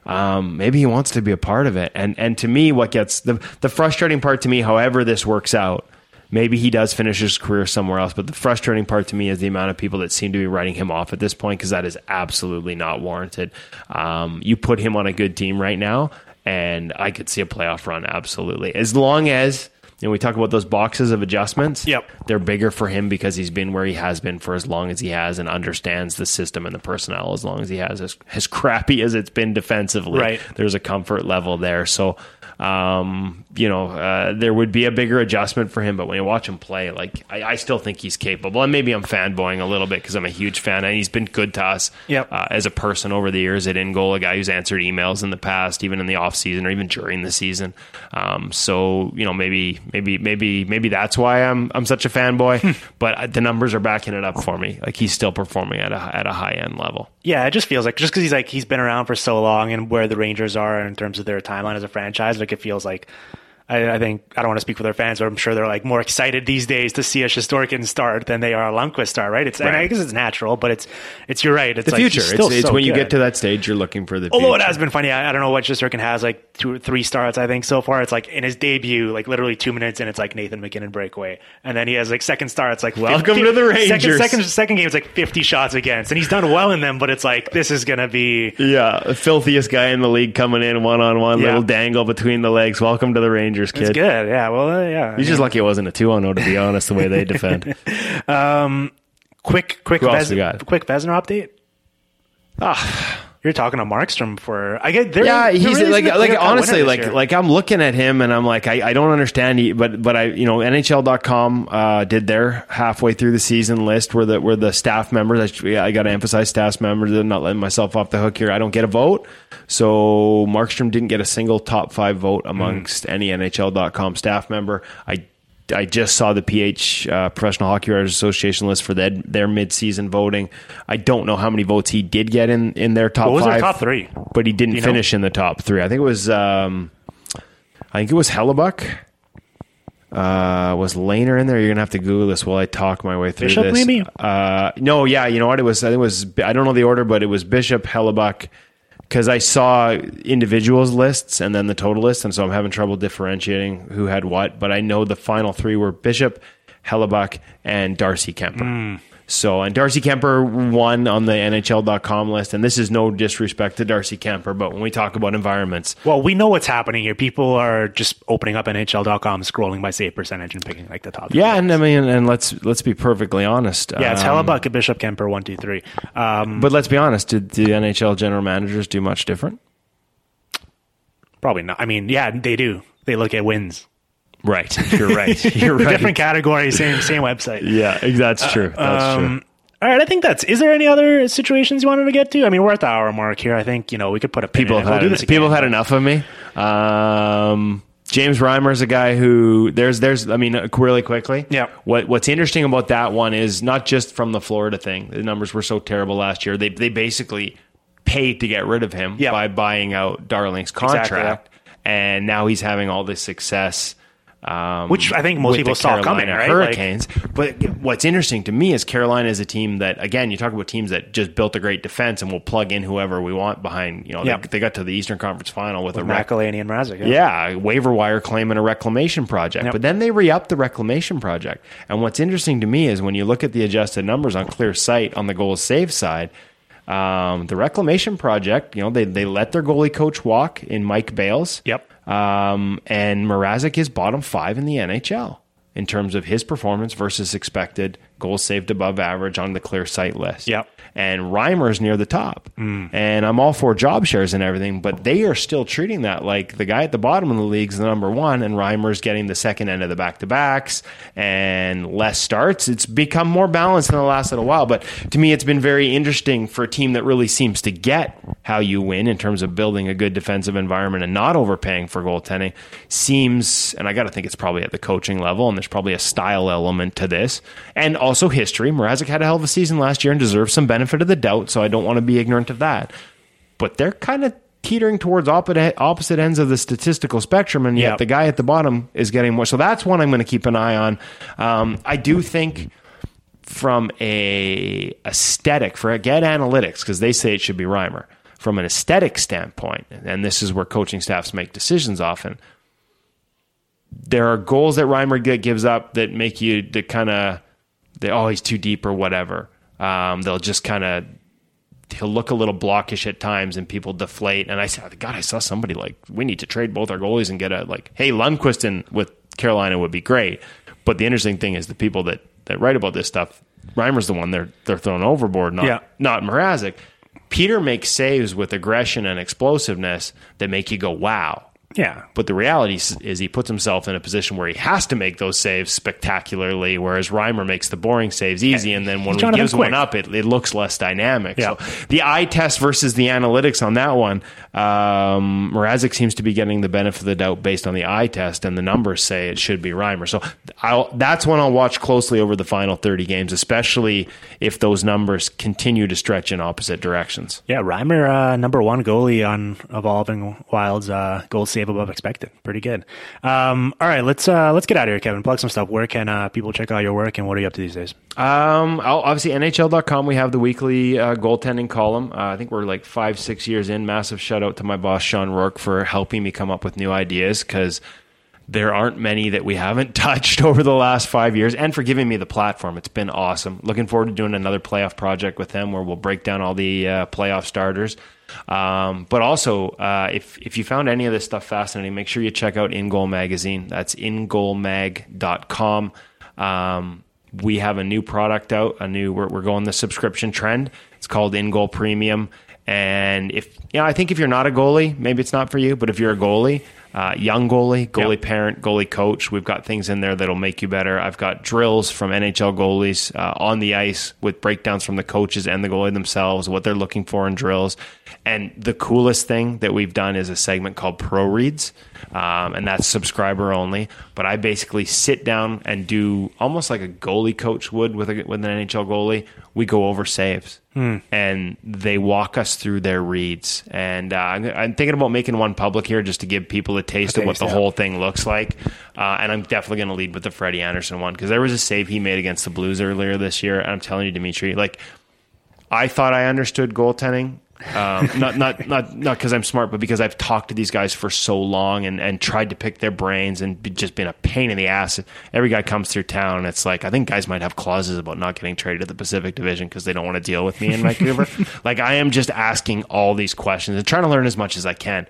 um, maybe he wants to be a part of it. And and to me what gets the the frustrating part to me however this works out maybe he does finish his career somewhere else but the frustrating part to me is the amount of people that seem to be writing him off at this point because that is absolutely not warranted. Um, you put him on a good team right now and i could see a playoff run absolutely. As long as know, we talk about those boxes of adjustments. Yep. They're bigger for him because he's been where he has been for as long as he has and understands the system and the personnel as long as he has. As, as crappy as it's been defensively, Right. there's a comfort level there. So, um, you know, uh, there would be a bigger adjustment for him. But when you watch him play, like, I, I still think he's capable. And maybe I'm fanboying a little bit because I'm a huge fan and he's been good to us Yep. uh, as a person over the years at InGoal, a guy who's answered emails in the past, even in the off season or even during the season. Um, so you know, maybe, maybe, maybe, maybe that's why I'm I'm such a fanboy. but the numbers are backing it up for me. Like he's still performing at a at a high end level. Yeah, it just feels like just because he's like he's been around for so long and where the Rangers are in terms of their timeline as a franchise, like it feels like. I, I think I don't want to speak for their fans, but I'm sure they're like more excited these days to see a Shesterkin start than they are a Lundqvist start, right? It's and I guess it's natural, but it's it's you're right. It's The like, future. It's, so when you good. get to that stage, you're looking for the. Although future. it has been funny, I, I don't know what Shesterkin has like two or three starts. I think so far it's like in his debut, like literally two minutes and it's like Nathan MacKinnon breakaway, and then he has like second start. It's like Welcome to the Rangers. second second game, it's like fifty shots against, and he's done well in them. But it's like this is gonna be Yeah, the filthiest guy in the league coming in one on one, little dangle between the legs. Welcome to the Rangers, it's kid. good. Yeah, well, uh, yeah. He's just lucky it wasn't a two on zero to be honest. The way they defend. quick, quick, Who else we got? quick Vezina update. Ah, You're talking to Markstrom for I get. They're, yeah, he's really like like honestly like like I'm looking at him and I'm like I, I don't understand he, but but I you know NHL.com uh, did their halfway through the season list where the where the staff members I, I got to emphasize staff members I'm not letting myself off the hook here I don't get a vote so Markstrom didn't get a single top five vote amongst Mm. any NHL.com staff member I. I just saw the PH uh, Professional Hockey Writers Association list for their, their mid-season voting. I don't know how many votes he did get in, in their top What was five top three? but he didn't you know? finish in the top three. I think it was, um, I think it was Hellebuyck. Uh, was Lehner in there? You're gonna have to Google this while I talk my way through Bishop, this. maybe? Uh, no, yeah, you know what? It was. I think it was. I don't know the order, but it was Bishop Hellebuyck because I saw individuals lists and then the total list, and so I'm having trouble differentiating who had what. But I know the final three were Bishop, Hellebuyck, and Darcy Kuemper. Hmm. So, and Darcy Kuemper won on the NHL.com list, and this is no disrespect to Darcy Kuemper, but when we talk about environments, Well, we know what's happening here. People are just opening up NHL.com, scrolling by save percentage, and picking like the top. yeah, and I mean, and let's let's be perfectly honest. yeah, it's um, Hellebuyck, Bishop, Kuemper, one, two, three. Um, But let's be honest. Did the NHL general managers do much different? probably not. I mean, yeah, they do. They look at wins. Right. You're right. You're right. Different category, same same website. Yeah, that's true. That's true. Um, all right, I think that's. Is there any other situations you wanted to get to? I mean, we're at the hour mark here. I think you know we could put a People have had We'll again, people have had enough of me. Um, James Reimer is a guy who there's there's I mean uh, really quickly. Yeah. What what's interesting about that one is not just from the Florida thing. The numbers were so terrible last year. They they basically paid to get rid of him Yeah. by buying out Darling's Exactly, contract, and now he's having all this success. Um, Which I think most people the saw coming, Carolina right? Like- Hurricanes. but what's interesting to me is Carolina is a team that, again, you talk about teams that just built a great defense and will plug in whoever we want behind. You know, Yeah. they, they got to the Eastern Conference Final with, a rec- McElhinney and Mrazek. yeah, a waiver wire claim and a reclamation project. Yep. But then they re upped the reclamation project. And what's interesting to me is when you look at the adjusted numbers on ClearSight on the goals save side, um, the reclamation project, you know, they, they let their goalie coach walk in Mike Bales. Yep. Um, and Mrazek is bottom five in the NHL in terms of his performance versus expected goals saved above average on the ClearSight list. Yep. And Reimer's near the top. Mm. And I'm all for job shares and everything, but they are still treating that like the guy at the bottom of the league is the number one, and Reimer's getting the second end of the back to backs and less starts. It's become more balanced in the last little while. But to me, it's been very interesting for a team that really seems to get how you win in terms of building a good defensive environment and not overpaying for goaltending. Seems, and I got to think it's probably at the coaching level, and there's probably a style element to this, and also history. Mrazek had a hell of a season last year and deserves some benefit of the doubt, so I don't want to be ignorant of that. But they're kind of teetering towards opposite opposite ends of the statistical spectrum, and yet Yep. the guy at the bottom is getting more. So that's one I'm going to keep an eye on. Um, I do think from a aesthetic for get analytics because they say it should be Reimer from an aesthetic standpoint, and this is where coaching staffs make decisions often. There are goals that Reimer gives up that make you that kind of they oh he's too deep or whatever. Um, they'll just kind of he'll look a little blockish at times and people deflate. And I said, God, I saw somebody like, we need to trade both our goalies and get a like, hey, Lundqvist in with Carolina would be great. But the interesting thing is the people that, that write about this stuff, Reimer's the one they're they're thrown overboard, not Yeah. not Mrazek. Peter makes saves with aggression and explosiveness that make you go, wow. Yeah. But the reality is, he puts himself in a position where he has to make those saves spectacularly, whereas Reimer makes the boring saves easy, and then when he gives one up, it, it looks less dynamic. Yeah. So the eye test versus the analytics on that one, um, Mrazek seems to be getting the benefit of the doubt based on the eye test, and the numbers say it should be Reimer. So I'll, that's one I'll watch closely over the final 30 games, especially if those numbers continue to stretch in opposite directions. Yeah, Reimer, uh, number one goalie on Evolving Wild's uh, goal save above expected. Pretty good. Um, all right, let's uh, let's get out of here, Kevin. Plug some stuff. Where can uh, people check out your work, and what are you up to these days? Um, obviously NHL.com. We have the weekly uh, goaltending column. Uh, I think we're like five, six years in. Massive shout out to my boss Shawn Roarke for helping me come up with new ideas because there aren't many that we haven't touched over the last five years, and for giving me the platform. It's been awesome. Looking forward to doing another playoff project with them where we'll break down all the uh, playoff starters. Um, but also, uh, if if you found any of this stuff fascinating, make sure you check out InGoal Magazine. That's ingoalmag.com. Um, we have a new product out, a new we're, we're going the subscription trend. It's called InGoal Premium. And if you know, I think if you're not a goalie, maybe it's not for you. But if you're a goalie, uh, young goalie, goalie Yep. parent, goalie coach, we've got things in there that'll make you better. I've got drills from NHL goalies uh, on the ice with breakdowns from the coaches and the goalie themselves, what they're looking for in drills. And the coolest thing that we've done is a segment called Pro Reads, um, and that's subscriber only. But I basically sit down and do almost like a goalie coach would with a, with an NHL goalie. We go over saves, and they walk us through their reads. And uh, I'm, I'm thinking about making one public here just to give people a taste of what the whole thing looks like. Uh, and I'm definitely going to lead with the Freddie Andersen one because there was a save he made against the Blues earlier this year. And I'm telling you, Dimitri, like I thought I understood goaltending. Um, not not not not because I'm smart, but because I've talked to these guys for so long and, and tried to pick their brains and be, just been a pain in the ass. Every guy comes through town, and it's like I think guys might have clauses about not getting traded to the Pacific Division because they don't want to deal with me in Vancouver. like I am just asking all these questions and trying to learn as much as I can,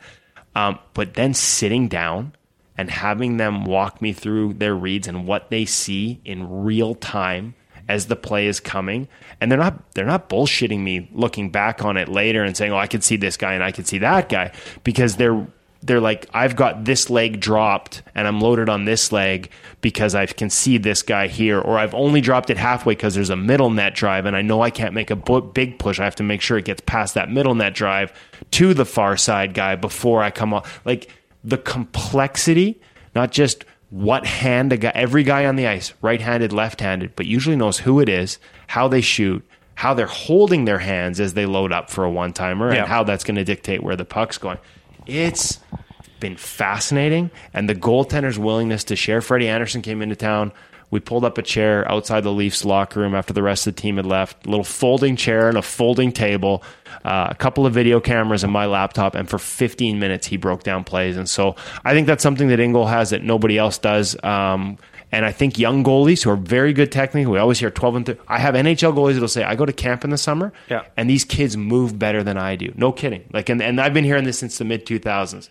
um, but then sitting down and having them walk me through their reads and what they see in real time as the play is coming. And they're not they're not bullshitting me looking back on it later and saying oh I could see this guy and I could see that guy because they're they're like I've got this leg dropped and I'm loaded on this leg because I can see this guy here or I've only dropped it halfway because there's a middle net drive and I know I can't make a big push. I have to make sure it gets past that middle net drive to the far side guy before I come off like the complexity not just what hand a guy, every guy on the ice, right handed, left handed, but usually knows who it is, how they shoot, how they're holding their hands as they load up for a one timer, Yeah. and how that's going to dictate where the puck's going. It's been fascinating. And the goaltender's willingness to share. Freddie Andersen came into town. We pulled up a chair outside the Leafs locker room after the rest of the team had left. A little folding chair and a folding table, uh, a couple of video cameras and my laptop. And for 15 minutes, he broke down plays. And so I think that's something that InGoal has that nobody else does. Um, and I think young goalies who are very good technically, we always hear 12 and 13. I have NHL goalies that'll say, I go to camp in the summer, Yeah. and these kids move better than I do. No kidding. Like, and, and I've been hearing this since the mid 2000s.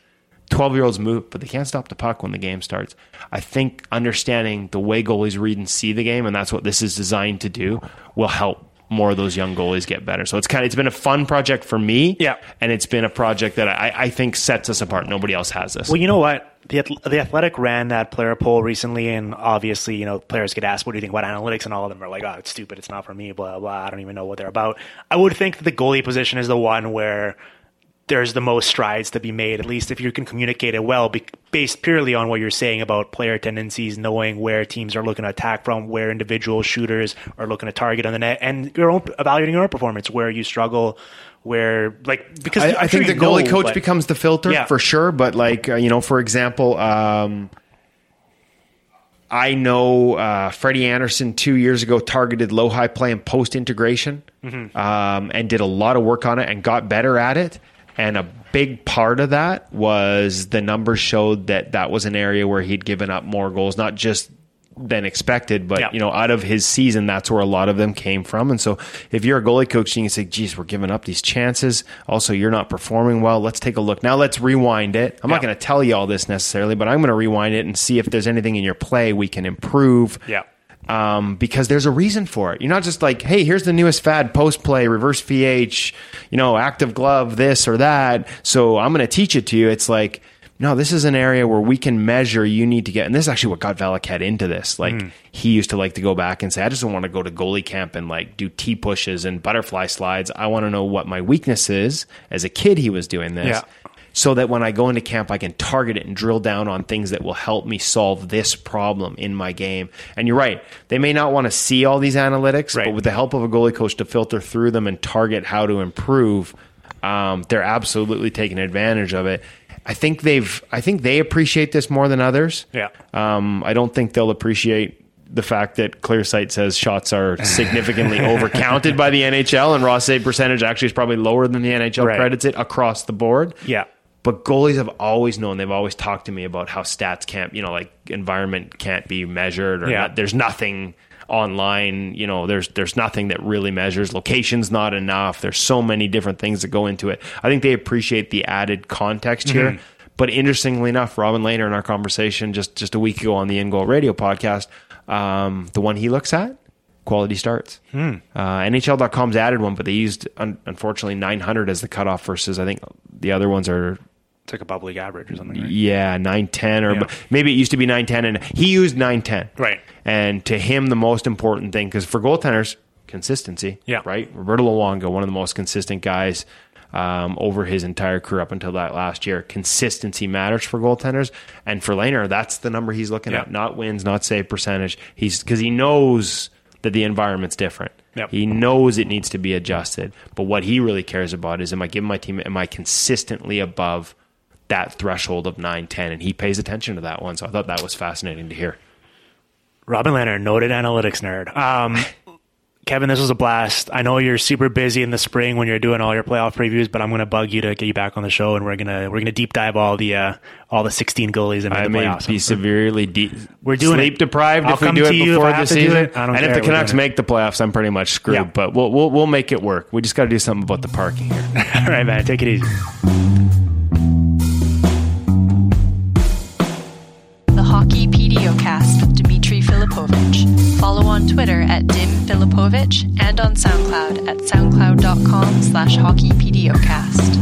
12 year olds move, but they can't stop the puck when the game starts. I think understanding the way goalies read and see the game, and that's what this is designed to do, will help more of those young goalies get better. So it's kind of it's been a fun project for me, Yeah. and it's been a project that I, I think sets us apart. Nobody else has this. Well, you know what? The, the Athletic ran that player poll recently, and obviously, you know, players get asked, "What do you think about analytics?" And all of them are like, "Oh, it's stupid. It's not for me." Blah blah. I don't even know what they're about. I would think that the goalie position is the one where there's the most strides to be made. At least if you can communicate it well, be, based purely on what you're saying about player tendencies, knowing where teams are looking to attack from, where individual shooters are looking to target on the net, and your own evaluating your own performance, where you struggle. Where like because I, sure think the goalie know, coach but- becomes the filter Yeah. for sure. But like uh, you know, for example, um, I know uh, Freddie Andersen two years ago targeted low high play and post integration, Mm-hmm. um, and did a lot of work on it and got better at it. And a big part of that was the numbers showed that that was an area where he'd given up more goals, not just than expected, but Yeah. you know, out of his season, that's where a lot of them came from. And so, if you're a goalie coach, you can say, "Geez, we're giving up these chances. Also, you're not performing well. Let's take a look now. Let's rewind it. I'm not going to tell you all this necessarily, but I'm going to rewind it and see if there's anything in your play we can improve." Yeah. Um, because there's a reason for it. You're not just like, hey, here's the newest fad, post play, reverse VH, you know, active glove, this or that. So I'm going to teach it to you. It's like, no, this is an area where we can measure. You need to get, and this is actually what got Valiquette into this. Like he used to like to go back and say, I just don't want to go to goalie camp and like do T pushes and butterfly slides. I want to know what my weakness is. As a kid, he was doing this Yeah. So that when I go into camp, I can target it and drill down on things that will help me solve this problem in my game. And you're right; they may not want to see all these analytics, Right. but with the help of a goalie coach to filter through them and target how to improve, um, they're absolutely taking advantage of it. I think they've. I think they appreciate this more than others. Yeah. Um, I don't think they'll appreciate the fact that ClearSight says shots are significantly overcounted by the NHL, and raw save percentage actually is probably lower than the NHL Right. credits it across the board. Yeah. But goalies have always known. They've always talked to me about how stats can't, you know, like environment can't be measured, or Yeah. not, there's nothing online. You know, there's there's nothing that really measures. Location's not enough. There's so many different things that go into it. I think they appreciate the added context here. But interestingly enough, Robin Lehner in our conversation just just a week ago on the InGoal Radio podcast, um, the one he looks at. Quality starts. Uh, NHL.com's added one, but they used un- unfortunately 900 as the cutoff versus I think the other ones are It's like a league average or something. Right? yeah, nine ten, or Yeah. maybe it used to be nine ten, and he used nine ten. Right. And to him, the most important thing, because for goaltenders, consistency. Yeah. Right. Roberto Luongo, one of the most consistent guys um, over his entire career up until that last year. Consistency matters for goaltenders, and for Lehner, that's the number he's looking Yeah. at. Not wins, not save percentage. He's because he knows that the environment's different. Yep. He knows it needs to be adjusted. But what he really cares about is am I giving my team am I consistently above that threshold of 9 10 and he pays attention to that one. So I thought that was fascinating to hear. Robin Lehner, noted analytics nerd. Um, Kevin, this was a blast. I know you're super busy in the spring when you're doing all your playoff previews, but I'm going to bug you to get you back on the show, and we're gonna we're gonna deep dive all the uh, all the 16 goalies in the I may playoffs. be severely deep We're doing sleep it. deprived I'll if we come do to it you before the season. it. I don't and care. if the Canucks make the playoffs, I'm pretty much screwed. Yeah. But we'll, we'll we'll make it work. We just got to do something about the parking here. all right, man, take it easy. Twitter at Dim Filipovic and on SoundCloud at soundcloud.com slash hockeypdocast.